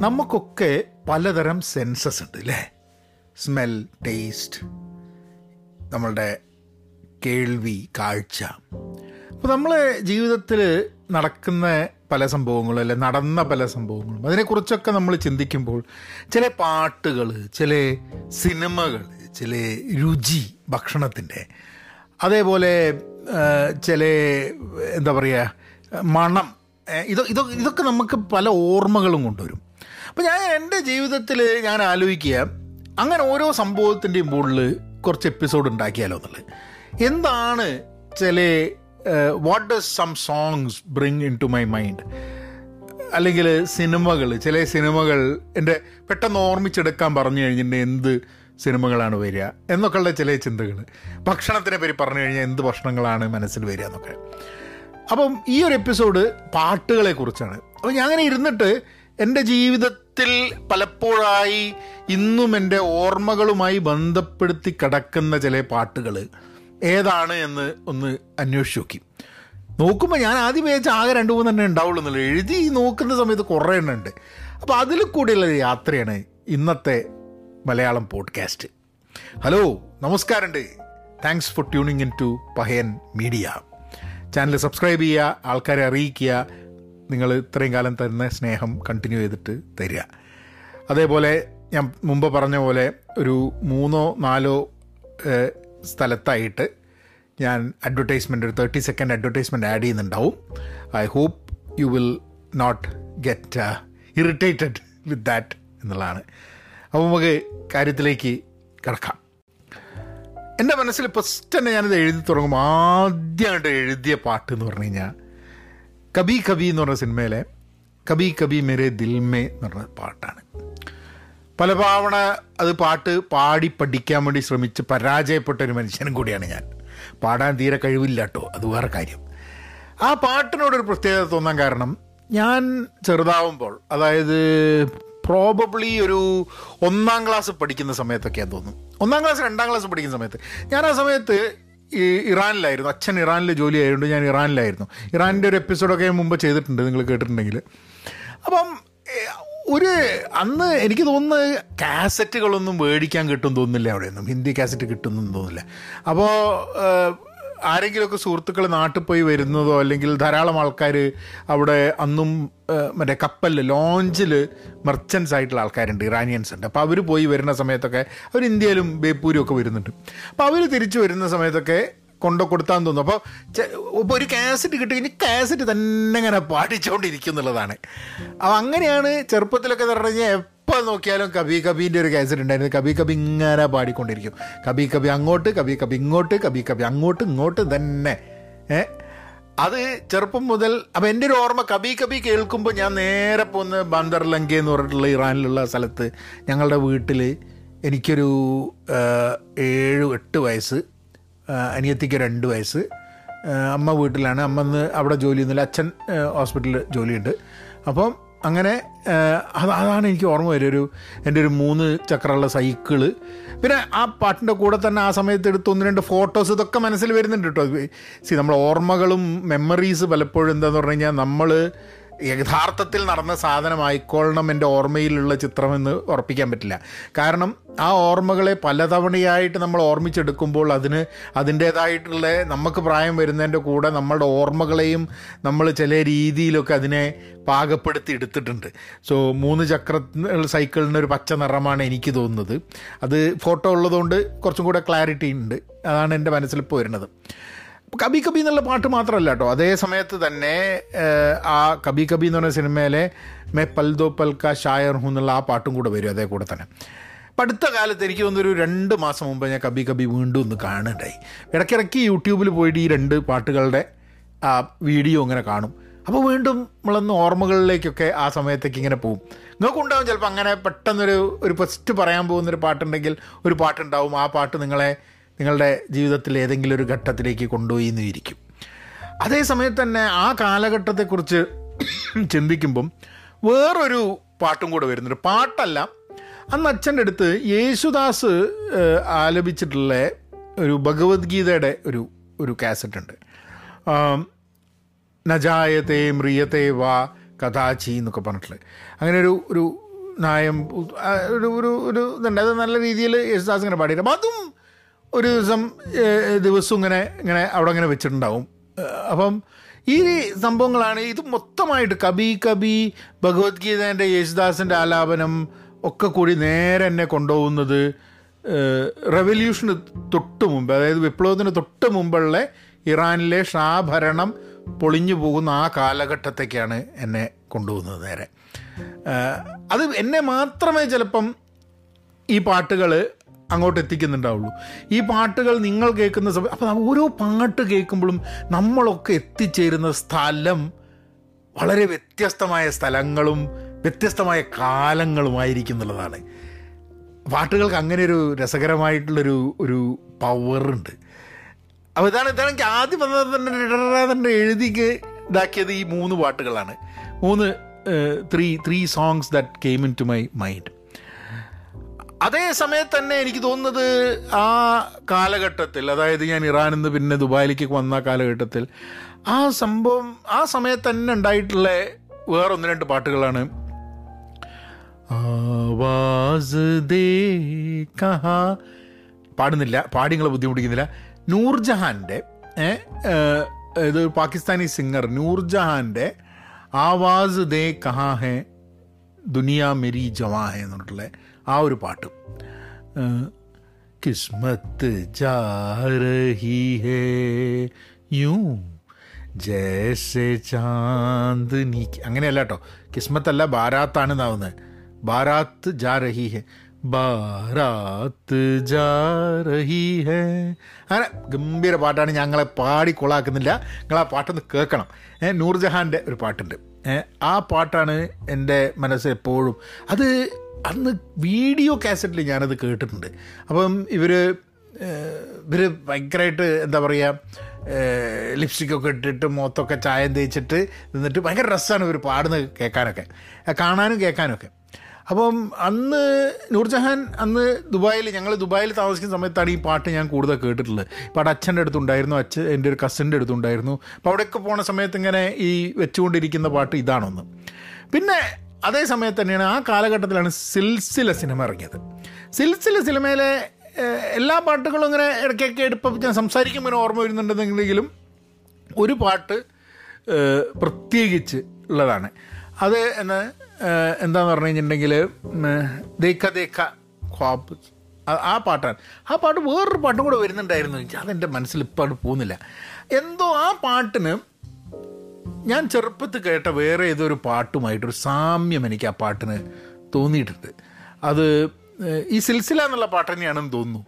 നമുക്കൊക്കെ പലതരം സെൻസസ് ഉണ്ട് അല്ലേ സ്മെൽ ടേസ്റ്റ് നമ്മളുടെ കേൾവി കാഴ്ച. അപ്പോൾ നമ്മൾ ജീവിതത്തിൽ നടക്കുന്ന പല സംഭവങ്ങളും അല്ലെ നടന്ന പല സംഭവങ്ങളും അതിനെക്കുറിച്ചൊക്കെ നമ്മൾ ചിന്തിക്കുമ്പോൾ ചില പാട്ടുകൾ ചില സിനിമകൾ ചില രുചി ഭക്ഷണത്തിന്റെ അതേപോലെ ചില എന്താ പറയുക മണം ഇത് ഇതൊക്കെ നമുക്ക് പല ഓർമ്മകളും കൊണ്ടുവരും. അപ്പോൾ ഞാൻ എന്റെ ജീവിതത്തിൽ ഞാൻ ആലോചിക്കുക അങ്ങനെ ഓരോ സംഭവത്തിന്റെയും മുകളിൽ കുറച്ച് എപ്പിസോഡ് ഉണ്ടാക്കിയാലോ എന്നുള്ളത്. എന്താണ് ചില what does some songs bring into my mind അല്ലെങ്കിൽ സിനിമകൾ ചില സിനിമകൾ എന്റെ പെട്ടെന്ന് ഓർമ്മിച്ചെടുക്കാൻ പറഞ്ഞു കഴിഞ്ഞിട്ടുണ്ടെങ്കിൽ എന്ത് സിനിമകളാണ് വരിക എന്നൊക്കെയുള്ള ചില ചിന്തകൾ ഭക്ഷണത്തിനെ പറ്റി പറഞ്ഞു കഴിഞ്ഞാൽ എന്ത് ഭക്ഷണങ്ങളാണ് മനസ്സിൽ വരിക എന്നൊക്കെ. അപ്പം ഈ ഒരു എപ്പിസോഡ് പാട്ടുകളെ കുറിച്ചാണ്. അപ്പോൾ ഞാൻ അങ്ങനെ ഇരുന്നിട്ട് എന്റെ ജീവിതത്തിൽ പലപ്പോഴായി ഇന്നും എന്റെ ഓർമ്മകളുമായി ബന്ധപ്പെടുത്തി കിടക്കുന്ന ചില പാട്ടുകൾ ഏതാണ് എന്ന് ഒന്ന് അന്വേഷിച്ച് നോക്കി. നോക്കുമ്പോൾ ഞാൻ ആദ്യം വിചാരിച്ച ആകെ രണ്ട് മൂന്ന് തന്നെ ഉണ്ടാവുള്ളൂ എന്നല്ല എഴുതി നോക്കുന്ന സമയത്ത് കുറേ എണ്ണം ഉണ്ട്. അപ്പോൾ അതിൽ കൂടിയുള്ള യാത്രയാണ് ഇന്നത്തെ മലയാളം പോഡ്കാസ്റ്റ് ഹലോ നമസ്കാരമുണ്ട്. Thanks for tuning in to Pahayan media channel subscribe ചെയ്യുക ആൾക്കാരെ അറിയിക്കുക നിങ്ങൾ ഇത്രയും കാലം തരുന്ന സ്നേഹം കണ്ടിന്യൂ ചെയ്തിട്ട് തരിക. അതേപോലെ ഞാൻ മുമ്പ് പറഞ്ഞ പോലെ ഒരു മൂന്നോ നാലോ സ്ഥലത്തായിട്ട് ഞാൻ അഡ്വർടൈസ്മെന്റ് ഒരു തേർട്ടി സെക്കൻഡ് അഡ്വർടൈസ്മെന്റ് ആഡ് ചെയ്യുന്നുണ്ടാവും. I hope you will not get irritated with that എന്നുള്ളതാണ്. അപ്പോൾ നമുക്ക് കാര്യത്തിലേക്ക് കിടക്കാം. എന്റെ മനസ്സിൽ ഫസ്റ്റ് തന്നെ ഞാനിത് എഴുതി തുടങ്ങുമ്പോൾ ആദ്യമായിട്ട് എഴുതിയ പാട്ട് എന്ന് പറഞ്ഞു കഴിഞ്ഞാൽ കബി കബി എന്ന് പറഞ്ഞ സിനിമയിലെ കബി കബി മെരേ ദിൽമേ എന്ന് പറഞ്ഞ പാട്ടാണ്. പല പാവണ അത് പാട്ട് പാടി പഠിക്കാൻ വേണ്ടി ശ്രമിച്ച് പരാജയപ്പെട്ട ഒരു മനുഷ്യനും കൂടിയാണ് ഞാൻ. പാടാൻ തീരെ കഴിവില്ല കേട്ടോ അത് വേറെ കാര്യം. ആ പാട്ടിനോടൊരു പ്രത്യേകത തോന്നാൻ കാരണം ഞാൻ ചെറുതാവുമ്പോൾ അതായത് പ്രോബബ്ലി ഒരു ഒന്നാം ക്ലാസ് പഠിക്കുന്ന സമയത്തൊക്കെയാണ് തോന്നുന്നു ഒന്നാം ക്ലാസ് രണ്ടാം ക്ലാസ് പഠിക്കുന്ന സമയത്ത്. ഞാൻ ആ സമയത്ത് ഈ ഇറാനിലായിരുന്നു. അച്ഛൻ ഇറാനിൽ ജോലി ആയതുകൊണ്ട് ഞാൻ ഇറാനിലായിരുന്നു. ഇറാനിന്റെ ഒരു എപ്പിസോഡൊക്കെ ഞാൻ മുമ്പ് ചെയ്തിട്ടുണ്ട് നിങ്ങൾ കേട്ടിട്ടുണ്ടെങ്കിൽ. അപ്പം ഒരു അന്ന് എനിക്ക് തോന്നുന്നത് കാസറ്റുകളൊന്നും മേടിക്കാൻ കിട്ടും തോന്നുന്നില്ല അവിടെയൊന്നും. ഹിന്ദി കാസറ്റ് കിട്ടുമെന്നും തോന്നുന്നില്ല. അപ്പോൾ ആരെങ്കിലുമൊക്കെ സുഹൃത്തുക്കൾ നാട്ടിൽ പോയി വരുന്നതോ അല്ലെങ്കിൽ ധാരാളം ആൾക്കാർ അവിടെ അന്നും മറ്റേ കപ്പലിൽ ലോഞ്ചിൽ മെർച്ചൻസ് ആയിട്ടുള്ള ആൾക്കാരുണ്ട് ഇറാനിയൻസ് ഉണ്ട്. അപ്പോൾ അവർ പോയി വരുന്ന സമയത്തൊക്കെ അവർ ഇന്ത്യയിലും ബേപ്പൂരും ഒക്കെ വരുന്നുണ്ട്. അപ്പോൾ അവർ തിരിച്ചു വരുന്ന സമയത്തൊക്കെ കൊണ്ടു കൊടുത്താൻ തോന്നുന്നു. അപ്പോൾ ഇപ്പോൾ ഒരു കാസറ്റ് കിട്ടി കഴിഞ്ഞാൽ കാസറ്റ് തന്നെ ഇങ്ങനെ പാടിച്ചുകൊണ്ടിരിക്കും എന്നുള്ളതാണ്. അപ്പോൾ അങ്ങനെയാണ് ചെറുപ്പത്തിലൊക്കെ പറഞ്ഞു കഴിഞ്ഞാൽ എപ്പോൾ നോക്കിയാലും കബി കബീന്റെ ഒരു കാസറ്റ് ഉണ്ടായിരുന്നു. കബി കബി ഇങ്ങനെ പാടിക്കൊണ്ടിരിക്കും. കബി കബി അങ്ങോട്ട് കബി കബി ഇങ്ങോട്ട് കബി കബി അങ്ങോട്ട് ഇങ്ങോട്ട് തന്നെ. അത് ചെറുപ്പം മുതൽ അപ്പം എന്റെ ഒരു ഓർമ്മ കബി കബി കേൾക്കുമ്പോൾ ഞാൻ നേരെ പോന്ന് ബന്ദർ എന്ന് പറഞ്ഞിട്ടുള്ള ഇറാനിലുള്ള സ്ഥലത്ത് ഞങ്ങളുടെ വീട്ടിൽ എനിക്കൊരു ഏഴ് എട്ട് വയസ്സ് അനിയത്തിക്ക് രണ്ട് വയസ്സ്. അമ്മ വീട്ടിലാണ്. അമ്മ അവിടെ അവിടെ ജോലിയൊന്നുമില്ല അച്ഛൻ ഹോസ്പിറ്റലിൽ ജോലിയുണ്ട്. അപ്പം അങ്ങനെ അത് അതാണ് എനിക്ക് ഓർമ്മ വരും ഒരു എന്റെ ഒരു മൂന്ന് ചക്രമുള്ള സൈക്കിൾ. പിന്നെ ആ പാട്ടിന്റെ കൂടെ തന്നെ ആ സമയത്ത് എടുത്ത് ഒന്ന് രണ്ട് ഫോട്ടോസ് ഇതൊക്കെ മനസ്സിൽ വരുന്നുണ്ട് കേട്ടോ. സി നമ്മൾ ഓർമ്മകളും മെമ്മറീസ് പലപ്പോഴും എന്താന്ന് പറഞ്ഞു കഴിഞ്ഞാൽ നമ്മൾ യഥാർത്ഥത്തിൽ നടന്ന സാധനമായിക്കൊള്ളണം എന്റെ ഓർമ്മയിലുള്ള ചിത്രമെന്ന് ഉറപ്പിക്കാൻ പറ്റില്ല. കാരണം ആ ഓർമ്മകളെ പലതവണയായിട്ട് നമ്മൾ ഓർമ്മിച്ചെടുക്കുമ്പോൾ അതിന് അതിന്റേതായിട്ടുള്ള നമുക്ക് പ്രായം വരുന്നതിന്റെ കൂടെ നമ്മളുടെ ഓർമ്മകളെയും നമ്മൾ ചില രീതിയിലൊക്കെ അതിനെ പാകപ്പെടുത്തി എടുത്തിട്ടുണ്ട്. സോ മൂന്ന് ചക്ര സൈക്കിളിന് ഒരു പച്ച നിറമാണ് എനിക്ക് തോന്നുന്നത്. അത് ഫോട്ടോ ഉള്ളതുകൊണ്ട് കുറച്ചും കൂടെ ക്ലാരിറ്റി ഉണ്ട്. അതാണ് എന്റെ മനസ്സിലിപ്പോൾ വരുന്നത്. കബി കബി എന്നുള്ള പാട്ട് മാത്രമല്ല കേട്ടോ. അതേ സമയത്ത് തന്നെ ആ കബി കബി എന്ന് പറഞ്ഞ സിനിമയിലെ മേ പൽ ദോ പൽ കാ ഷായർ ഹൂ എന്നുള്ള ആ പാട്ടും കൂടെ വരും അതേ കൂടെ തന്നെ. അപ്പം അടുത്ത കാലത്ത് എനിക്ക് തോന്നുന്നൊരു രണ്ട് മാസം മുമ്പ് ഞാൻ കബി കബി വീണ്ടും ഒന്ന് കാണുന്നുണ്ടായി ഇടയ്ക്കിടയ്ക്ക് യൂട്യൂബിൽ പോയിട്ട് ഈ രണ്ട് പാട്ടുകളുടെ ആ വീഡിയോ ഇങ്ങനെ കാണും. അപ്പോൾ വീണ്ടും നമ്മളൊന്ന് ഓർമ്മകളിലേക്കൊക്കെ ആ സമയത്തേക്ക് ഇങ്ങനെ പോകും നിങ്ങൾക്കുണ്ടാവും ചിലപ്പോൾ അങ്ങനെ പെട്ടെന്നൊരു ഒരു ഫസ്റ്റ് പറയാൻ പോകുന്നൊരു പാട്ടുണ്ടെങ്കിൽ ഒരു പാട്ടുണ്ടാവും. ആ പാട്ട് നിങ്ങളെ നിങ്ങളുടെ ജീവിതത്തിൽ ഏതെങ്കിലും ഒരു ഘട്ടത്തിലേക്ക് കൊണ്ടുപോയി എന്ന് ഇരിക്കും അതേ സമയത്ത് തന്നെ ആ കാലഘട്ടത്തെക്കുറിച്ച് ചിന്തിക്കുമ്പം വേറൊരു പാട്ടും കൂടെ വരുന്നുണ്ട്. പാട്ടല്ല അന്ന് അച്ഛന്റെ അടുത്ത് യേശുദാസ് ആലപിച്ചിട്ടുള്ള ഒരു ഭഗവത്ഗീതയുടെ ഒരു ഒരു കാസറ്റ് ഉണ്ട് നജായതേ നജായത്തെ മ്രിയത്തെ വാ കഥാചി എന്നൊക്കെ പറഞ്ഞിട്ടുള്ളത്. അങ്ങനെ ഒരു ഒരു നായം ഒരു ഒരു ഒരു ഇതുണ്ട്. അത് നല്ല രീതിയിൽ യേശുദാസ് ഇങ്ങനെ പാടിയിട്ട് അപ്പം അതും ഒരു ദിവസം ദിവസം ഇങ്ങനെ ഇങ്ങനെ അവിടെ ഇങ്ങനെ വെച്ചിട്ടുണ്ടാവും. അപ്പം ഈ സംഭവങ്ങളാണ് ഇത് മൊത്തമായിട്ട് കബി കബി ഭഗവത്ഗീതേന്റെ യേശുദാസിന്റെ ആലാപനം ഒക്കെ കൂടി നേരെ എന്നെ കൊണ്ടുപോകുന്നത് റെവല്യൂഷന് തൊട്ട് മുമ്പ് അതായത് വിപ്ലവത്തിന് തൊട്ട് മുമ്പുള്ള ഇറാനിലെ ഷാ ഭരണം പൊളിഞ്ഞു പോകുന്ന ആ കാലഘട്ടത്തേക്കാണ് എന്നെ കൊണ്ടുപോകുന്നത് നേരെ. അത് എന്നെ മാത്രമേ ചിലപ്പം ഈ പാട്ടുകൾ അങ്ങോട്ട് എത്തിക്കുന്നുണ്ടാവുള്ളൂ. ഈ പാട്ടുകൾ നിങ്ങൾ കേൾക്കുന്ന സമയം അപ്പം ഓരോ പാട്ട് കേൾക്കുമ്പോഴും നമ്മളൊക്കെ എത്തിച്ചേരുന്ന സ്ഥലം വളരെ വ്യത്യസ്തമായ സ്ഥലങ്ങളും വ്യത്യസ്തമായ കാലങ്ങളുമായിരിക്കും എന്നുള്ളതാണ്. പാട്ടുകൾക്ക് അങ്ങനെ ഒരു രസകരമായിട്ടുള്ളൊരു ഒരു പവറുണ്ട് അപ്പോൾ ഇതാണ് ഇതാണ് എനിക്ക് ആദ്യം വന്നത് തന്നെ തന്നെ എഴുതി ഇതാക്കിയത് ഈ മൂന്ന് പാട്ടുകളാണ്. മൂന്ന് three three songs that came into my mind അതേ സമയത്ത് തന്നെ എനിക്ക് തോന്നുന്നത് ആ കാലഘട്ടത്തിൽ അതായത് ഞാൻ ഇറാനിൽ നിന്ന് പിന്നെ ദുബായിലേക്ക് വന്ന കാലഘട്ടത്തിൽ ആ സംഭവം ആ സമയത്ത് തന്നെ ഉണ്ടായിട്ടുള്ള വേറെ ഒന്ന് രണ്ട് പാട്ടുകളാണ്. ആവാസ് ദേ കഹാ. പാടുന്നില്ല പാടി നിങ്ങളെ ബുദ്ധിമുട്ടിക്കുന്നില്ല. നൂർജഹാന്റെ ഇത് പാകിസ്ഥാനി സിംഗർ നൂർജഹാന്റെ ആവാസ് ദേ കഹാ ഹെ ദുനിയ മെരി ജവാ ഹെ എന്ന് പറഞ്ഞിട്ടുള്ള ആ ഒരു പാട്ട്. കിസ്മത്ത് അങ്ങനെയല്ല കേട്ടോ കിസ്മത്തല്ല ബാരാത്താണ് ഇതാവുന്നത് ബാരാത്ത് ജാ രഹി ഹെ ബാരാത്ത് ജാ രഹി ഹെ. അങ്ങനെ ഗംഭീര പാട്ടാണ് ഞങ്ങളെ പാടി കൊളാക്കുന്നില്ല. നിങ്ങൾ ആ പാട്ടൊന്ന് കേൾക്കണം. നൂർജഹാന്റെ ഒരു പാട്ടുണ്ട്. ആ പാട്ടാണ് എന്റെ മനസ്സ് എപ്പോഴും അത് അന്ന് വീഡിയോ കാസറ്റിൽ ഞാനത് കേട്ടിട്ടുണ്ട്. അപ്പം ഇവർ ഇവർ ഭയങ്കരമായിട്ട് എന്താ പറയുക ലിപ്സ്റ്റിക്കൊക്കെ ഇട്ടിട്ട് മുഖത്തൊക്കെ ചായം തേച്ചിട്ട് നിന്നിട്ട് ഭയങ്കര രസമാണ് ഇവർ പാടുന്നത് കേൾക്കാനൊക്കെ. കാണാനും കേൾക്കാനൊക്കെ. അപ്പം അന്ന് നൂർജഹാൻ അന്ന് ദുബായിൽ ഞങ്ങൾ ദുബായിൽ താമസിക്കുന്ന സമയത്താണ് ഈ പാട്ട് ഞാൻ കൂടുതൽ കേട്ടിട്ടുള്ളത്. പാട്ട് അച്ഛന്റെ അടുത്തുണ്ടായിരുന്നു അച്ഛൻ എന്റെ ഒരു കസിന്റെ അടുത്തുണ്ടായിരുന്നു. അപ്പോൾ അവിടെയൊക്കെ പോണ സമയത്ത് ഇങ്ങനെ ഈ വെച്ചുകൊണ്ടിരിക്കുന്ന പാട്ട് ഇതാണൊന്ന്. പിന്നെ അതേ സമയത്ത് തന്നെയാണ് ആ കാലഘട്ടത്തിലാണ് സിൽസില സിനിമ ഇറങ്ങിയത്. സിൽസില സിനിമയിലെ എല്ലാ പാട്ടുകളും ഇങ്ങനെ ഇടയ്ക്കൊക്കെ എടുപ്പം ഞാൻ സംസാരിക്കുമ്പോൾ ഓർമ്മ വരുന്നുണ്ടെന്നെങ്കിലും ഒരു പാട്ട് പ്രത്യേകിച്ച് ഉള്ളതാണ്. അത് എന്ന് എന്താന്ന് പറഞ്ഞു കഴിഞ്ഞിട്ടുണ്ടെങ്കിൽ ദേക്ക ദേക്ക ഖ്വാബ്. ആ- പാട്ടാണ്. ആ പാട്ട് വേറൊരു പാട്ടും കൂടെ വരുന്നുണ്ടായിരുന്നു. അതെന്റെ മനസ്സിൽ ഇപ്പോൾ പോകുന്നില്ല. എന്തോ ആ പാട്ടിന് ഞാൻ ചെറുപ്പത്തിൽ കേട്ട വേറെ ഏതൊരു പാട്ടുമായിട്ടൊരു സാമ്യം എനിക്ക് ആ പാട്ടിന് തോന്നിയിട്ടുണ്ട്. അത് ഈ സിൽസില എന്നുള്ള പാട്ട് തന്നെയാണെന്ന് തോന്നുന്നു.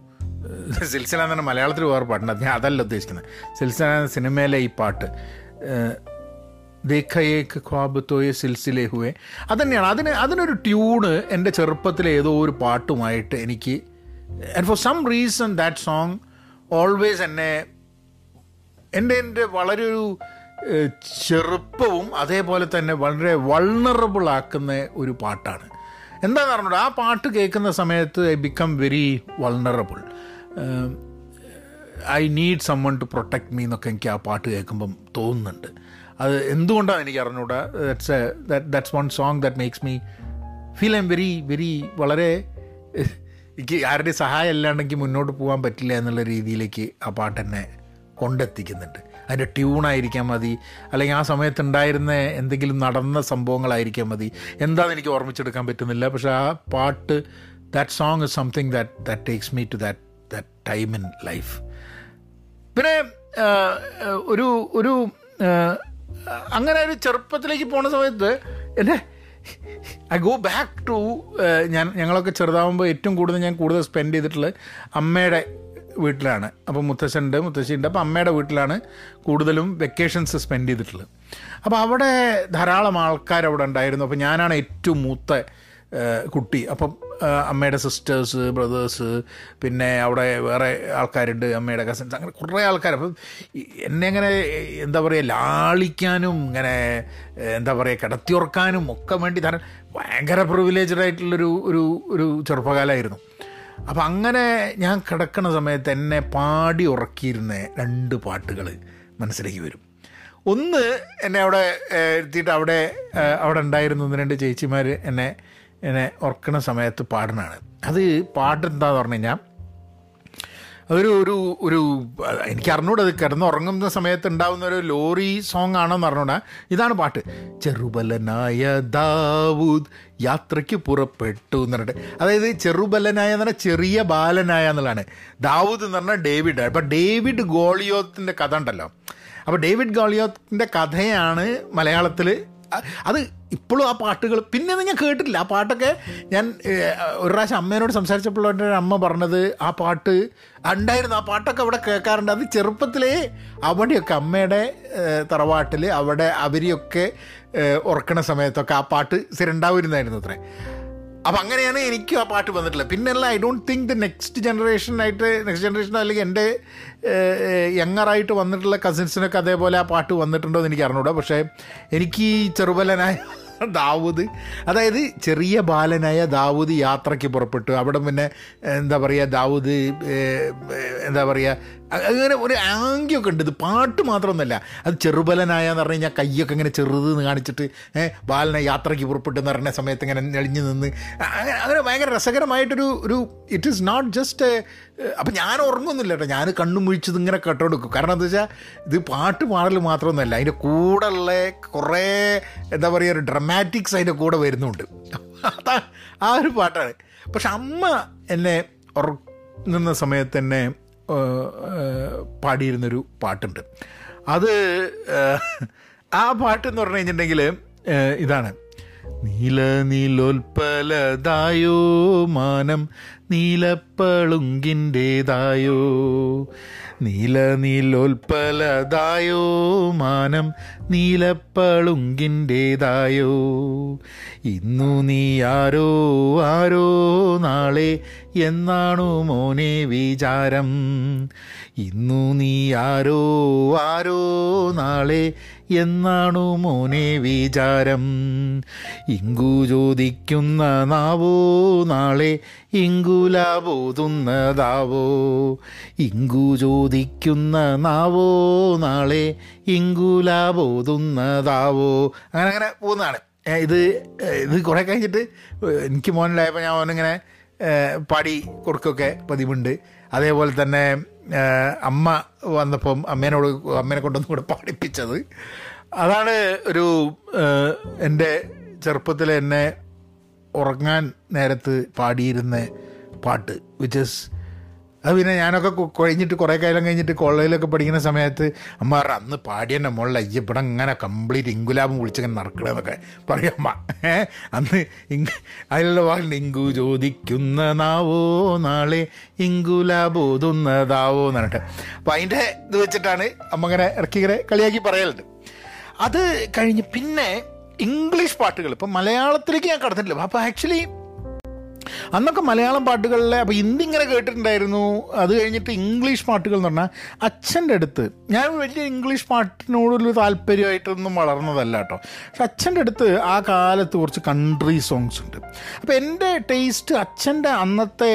സിൽസില എന്ന് പറഞ്ഞാൽ മലയാളത്തിൽ വേറെ പാട്ടുണ്ട്. ഞാൻ അതല്ല ഉദ്ദേശിക്കുന്നത്. സിൽസില എന്ന സിനിമയിലെ ഈ പാട്ട് ദേഖയേക്ക് ഖ്വാബ് തോയെ സിൽസിലെ ഹുവേ. അതന്നെയാണ്. അതിന് അതിനൊരു ട്യൂണ് എന്റെ ചെറുപ്പത്തിലെ ഏതോ ഒരു പാട്ടുമായിട്ട് എനിക്ക് and for some reason that song always എന്നെ എന്റെ എന്റെ വളരെ ഒരു ചെറുപ്പവും അതേപോലെ തന്നെ വളരെ വൾണറബിൾ ആക്കുന്ന ഒരു പാട്ടാണ്. എന്താ കാരണം ആ പാട്ട് കേൾക്കുന്ന സമയത്ത് I become very vulnerable I need someone to protect me എന്നൊക്കെ എനിക്ക് ആ പാട്ട് കേൾക്കുമ്പം തോന്നുന്നുണ്ട്. അത് എന്തുകൊണ്ടാണ് എനിക്ക് അറിഞ്ഞൂടാ? That's that's one song that makes me feel I'm very very വളരെ എനിക്ക് ആരുടെയും സഹായം അല്ലാണ്ടെങ്കിൽ മുന്നോട്ട് പോകാൻ പറ്റില്ല എന്നുള്ള രീതിയിലേക്ക് ആ പാട്ട് എന്നെ കൊണ്ടെത്തിക്കുന്നുണ്ട്. അതിന്റെ ട്യൂണായിരിക്കാൻ മതി. അല്ലെങ്കിൽ ആ സമയത്ത് ഉണ്ടായിരുന്ന എന്തെങ്കിലും നടന്ന സംഭവങ്ങളായിരിക്കാൻ മതി. എന്താണെന്ന് എനിക്ക് ഓർമ്മിച്ചെടുക്കാൻ പറ്റുന്നില്ല. പക്ഷേ ആ പാട്ട് that song is something that that takes me to that that time in life പിന്നെ ഒരു ഒരു അങ്ങനെ ഒരു ചെറുപ്പത്തിലേക്ക് പോണ സമയത്ത് എന്റെ ഐ ഗോ ബാക്ക് ടു ഞാൻ ഞങ്ങളൊക്കെ ചെറുതാവുമ്പോൾ ഏറ്റവും കൂടുതൽ ഞാൻ കൂടുതൽ സ്പെൻഡ് ചെയ്തിട്ടുള്ളത് അമ്മയുടെ വീട്ടിലാണ്. അപ്പോൾ മുത്തശ്ശനുണ്ട് മുത്തശ്ശിയുണ്ട്. അപ്പോൾ അമ്മയുടെ വീട്ടിലാണ് കൂടുതലും വെക്കേഷൻസ് സ്പെൻഡ് ചെയ്തിട്ടുള്ളത്. അപ്പോൾ അവിടെ ധാരാളം ആൾക്കാർ അവിടെ ഉണ്ടായിരുന്നു. അപ്പോൾ ഞാനാണ് ഏറ്റവും മൂത്ത കുട്ടി. അപ്പം അമ്മയുടെ സിസ്റ്റേഴ്സ് ബ്രദേഴ്സ് പിന്നെ അവിടെ വേറെ ആൾക്കാരുണ്ട് അമ്മയുടെ കസിൻസ് അങ്ങനെ കുറേ ആൾക്കാർ അപ്പം എന്നെ ഇങ്ങനെ എന്താ പറയുക ലാളിക്കാനും ഇങ്ങനെ എന്താ പറയുക കിടത്തിയുറക്കാനും ഒക്കെ വേണ്ടി ധാരാളം ഭയങ്കര പ്രിവിലേജഡ് ആയിട്ടുള്ളൊരു ഒരു ഒരു ചെറുപ്പകാലമായിരുന്നു അപ്പം അങ്ങനെ ഞാൻ കിടക്കുന്ന സമയത്ത് എന്നെ പാടി ഉറക്കിയിരുന്ന രണ്ട് പാട്ടുകൾ മനസ്സിലേക്ക് വരും. ഒന്ന് എന്നെ അവിടെ എത്തിയിട്ട് അവിടെ അവിടെ ഉണ്ടായിരുന്ന ഒന്ന് രണ്ട് ചേച്ചിമാർ എന്നെ എന്നെ ഉറക്കണ സമയത്ത് പാടുന്നതാണ്. അത് പാട്ട് എന്താന്ന് പറഞ്ഞു കഴിഞ്ഞാൽ ഒരു ഒരു ഒരു എനിക്ക് അറിഞ്ഞൂടെ അത് കിടന്നുറങ്ങുന്ന സമയത്ത് ഉണ്ടാവുന്ന ഒരു ലോറി സോങ് ആണെന്ന് അറിഞ്ഞൂടാ. ഇതാണ് പാട്ട്. ചെറുബലനായ ദാവൂദ് യാത്രയ്ക്ക് പുറപ്പെട്ടു എന്ന് പറഞ്ഞിട്ട്. അതായത് ചെറുബലനായ എന്ന് പറഞ്ഞാൽ ചെറിയ ബാലനായ എന്നുള്ളതാണ്. ദാവൂദ് എന്ന് പറഞ്ഞാൽ ഡേവിഡ്. അപ്പം ഡേവിഡ് ഗോളിയോത്തിന്റെ കഥ ഉണ്ടല്ലോ. അപ്പോൾ ഡേവിഡ് ഗോളിയോത്തിന്റെ കഥയാണ് മലയാളത്തിൽ അത് ഇപ്പോഴും ആ പാട്ടുകൾ പിന്നെ ഞാൻ കേട്ടിട്ടില്ല. ആ പാട്ടൊക്കെ ഞാൻ ഒരു പ്രാവശ്യം അമ്മേനോട് സംസാരിച്ചപ്പോൾ എന്റെ അമ്മ പറഞ്ഞത് ആ പാട്ട് ഉണ്ടായിരുന്നു ആ പാട്ടൊക്കെ അവിടെ കേൾക്കാറുണ്ട്. അത് ചെറുപ്പത്തിലേ അവിടെയൊക്കെ അമ്മയുടെ തറവാട്ടിൽ അവിടെ അവരെയൊക്കെ ഉറക്കണ സമയത്തൊക്കെ ആ പാട്ട് സ്ഥിരം ഉണ്ടാവുമായിരുന്നു അത്രേ. അപ്പം അങ്ങനെയാണ് എനിക്ക് ആ പാട്ട് വന്നിട്ടുള്ളത്. പിന്നല്ല I don't think the next ജനറേഷനായിട്ട് next generation അല്ലെങ്കിൽ എന്റെ യങ്ങറായിട്ട് വന്നിട്ടുള്ള കസിൻസിനൊക്കെ അതേപോലെ ആ പാട്ട് വന്നിട്ടുണ്ടോ എന്ന് എനിക്ക് അറിഞ്ഞൂടാ. പക്ഷേ എനിക്ക് ചെറുബലനായ ദാവൂദ്. അതായത് ചെറിയ ബാലനായ ദാവൂദ് യാത്രയ്ക്ക് പുറപ്പെട്ടു. അവിടെ പിന്നെ എന്താ പറയുക ദാവൂദ് എന്താ പറയുക അങ്ങനെ ഒരു ആംഗ്യമൊക്കെ ഉണ്ട്. ഇത് പാട്ട് മാത്രമൊന്നുമല്ല. അത് ചെറുബലനായ എന്ന് പറഞ്ഞു കഴിഞ്ഞാൽ കൈയൊക്കെ ഇങ്ങനെ ചെറുത് കാണിച്ചിട്ട് ബാലനെ യാത്രയ്ക്ക് പുറപ്പെട്ടു എന്ന് പറഞ്ഞ സമയത്ത് ഇങ്ങനെ ഞെളിഞ്ഞ് നിന്ന് അങ്ങനെ ഭയങ്കര രസകരമായിട്ടൊരു ഒരു ഇറ്റ് ഈസ് നോട്ട് ജസ്റ്റ് അപ്പം ഞാൻ ഉറങ്ങുന്നില്ല കേട്ടോ. ഞാൻ കണ്ണും മുഴിച്ചത് ഇങ്ങനെ കേട്ടോടുക്കും കാരണം എന്താ വെച്ചാൽ ഇത് പാട്ട് പാടൽ മാത്രമൊന്നുമല്ല അതിന്റെ കൂടെ ഉള്ള കുറേ എന്താ പറയുക ഒരു ഡ്രമാറ്റിക്സ് അതിന്റെ കൂടെ വരുന്നുണ്ട്. അതാ ആ ഒരു പാട്ടാണ്. പക്ഷെ അമ്മ എന്നെ ഉറങ്ങുന്ന സമയത്ത് തന്നെ പാടിയിരുന്നൊരു പാട്ടുണ്ട്. അത് ആ പാട്ട് എന്ന് പറഞ്ഞു കഴിഞ്ഞിട്ടുണ്ടെങ്കിൽ ഇതാണ്. നീല നീലോൽപ്പലതായോ മാനം നീലപ്പളുങ്കിന്റേതായോ? നീലനീലോൽപ്പലതായോ മാനം നീലപ്പളുങ്കിന്റേതായോ? ഇന്നു നീ ആരോ ആരോ നാളെ എന്നാണു മോനെ വിചാരം? ഇന്നു നീ ആരോ ആരോ നാളെ എന്നാണു മോനെ വിചാരം. ഇങ്കു ചോദിക്കുന്ന നാവോ നാളെ ഇങ്കുലാബോതുന്നതാവോ ഇങ്കു ചോദിക്കുന്ന നാവോ നാളെ ഇങ്കുലാബോതുന്നതാവോ അങ്ങനെ അങ്ങനെ പോകുന്നതാണ്. ഇത് ഇത് കുറേ കഴിഞ്ഞിട്ട് എനിക്ക് മോനിലായപ്പോൾ ഞാൻ മോനിങ്ങനെ പടി കൊടുക്കുകയൊക്കെ പതിവുണ്ട്. അതേപോലെ തന്നെ അമ്മ വന്നപ്പം അമ്മേനോട് അമ്മേനെ കൊണ്ടൊന്നും കൂടെ പാടിപ്പിച്ചത് അതാണ് ഒരു എന്റെ ചെറുപ്പത്തിൽ എന്നെ ഉറങ്ങാൻ നേരത്ത് പാടിയിരുന്ന പാട്ട് വിച്ച് ഇസ് അത് പിന്നെ ഞാനൊക്കെ കഴിഞ്ഞിട്ട് കുറേ കാലം കഴിഞ്ഞിട്ട് കോളേജിലൊക്കെ പഠിക്കുന്ന സമയത്ത് അമ്മ പറഞ്ഞു അന്ന് തന്നെ മുകളിൽ അയ്യപ്പടം ഇങ്ങനെ കംപ്ലീറ്റ് ഇങ്കുലാബും വിളിച്ചിങ്ങനെ നടക്കണമെന്നൊക്കെ പറയും അമ്മ. അന്ന് ഇങ് അതിലുള്ള വാക്കുണ്ട് ഇങ്കു ചോദിക്കുന്ന നാവോ നാളെ ഇങ്കുലാബോതുന്നതാവോ എന്ന് പറഞ്ഞിട്ട്. അപ്പം അതിന്റെ ഇത് വെച്ചിട്ടാണ് അമ്മ ഇങ്ങനെ ഇറക്കി ഇങ്ങനെ കളിയാക്കി പറയലുണ്ട്. അത് കഴിഞ്ഞ് പിന്നെ ഇംഗ്ലീഷ് പാട്ടുകൾ ഇപ്പം മലയാളത്തിലേക്ക് ഞാൻ കടന്നിട്ടില്ല. അപ്പോൾ ആക്ച്വലി അന്നൊക്കെ മലയാളം പാട്ടുകളിലെ അപ്പോൾ ഹിന്ദി ഇങ്ങനെ കേട്ടിട്ടുണ്ടായിരുന്നു. അത് കഴിഞ്ഞിട്ട് ഇംഗ്ലീഷ് പാട്ടുകൾ എന്ന് പറഞ്ഞാൽ അച്ഛന്റെ അടുത്ത്. ഞാൻ വലിയ ഇംഗ്ലീഷ് പാട്ടിനോടൊരു താല്പര്യമായിട്ടൊന്നും വളർന്നതല്ല കേട്ടോ. പക്ഷെ അച്ഛന്റെ അടുത്ത് ആ കാലത്ത് കുറച്ച് കൺട്രി സോങ്സ് ഉണ്ട്. അപ്പോൾ എന്റെ ടേസ്റ്റ് അച്ഛന്റെ അന്നത്തെ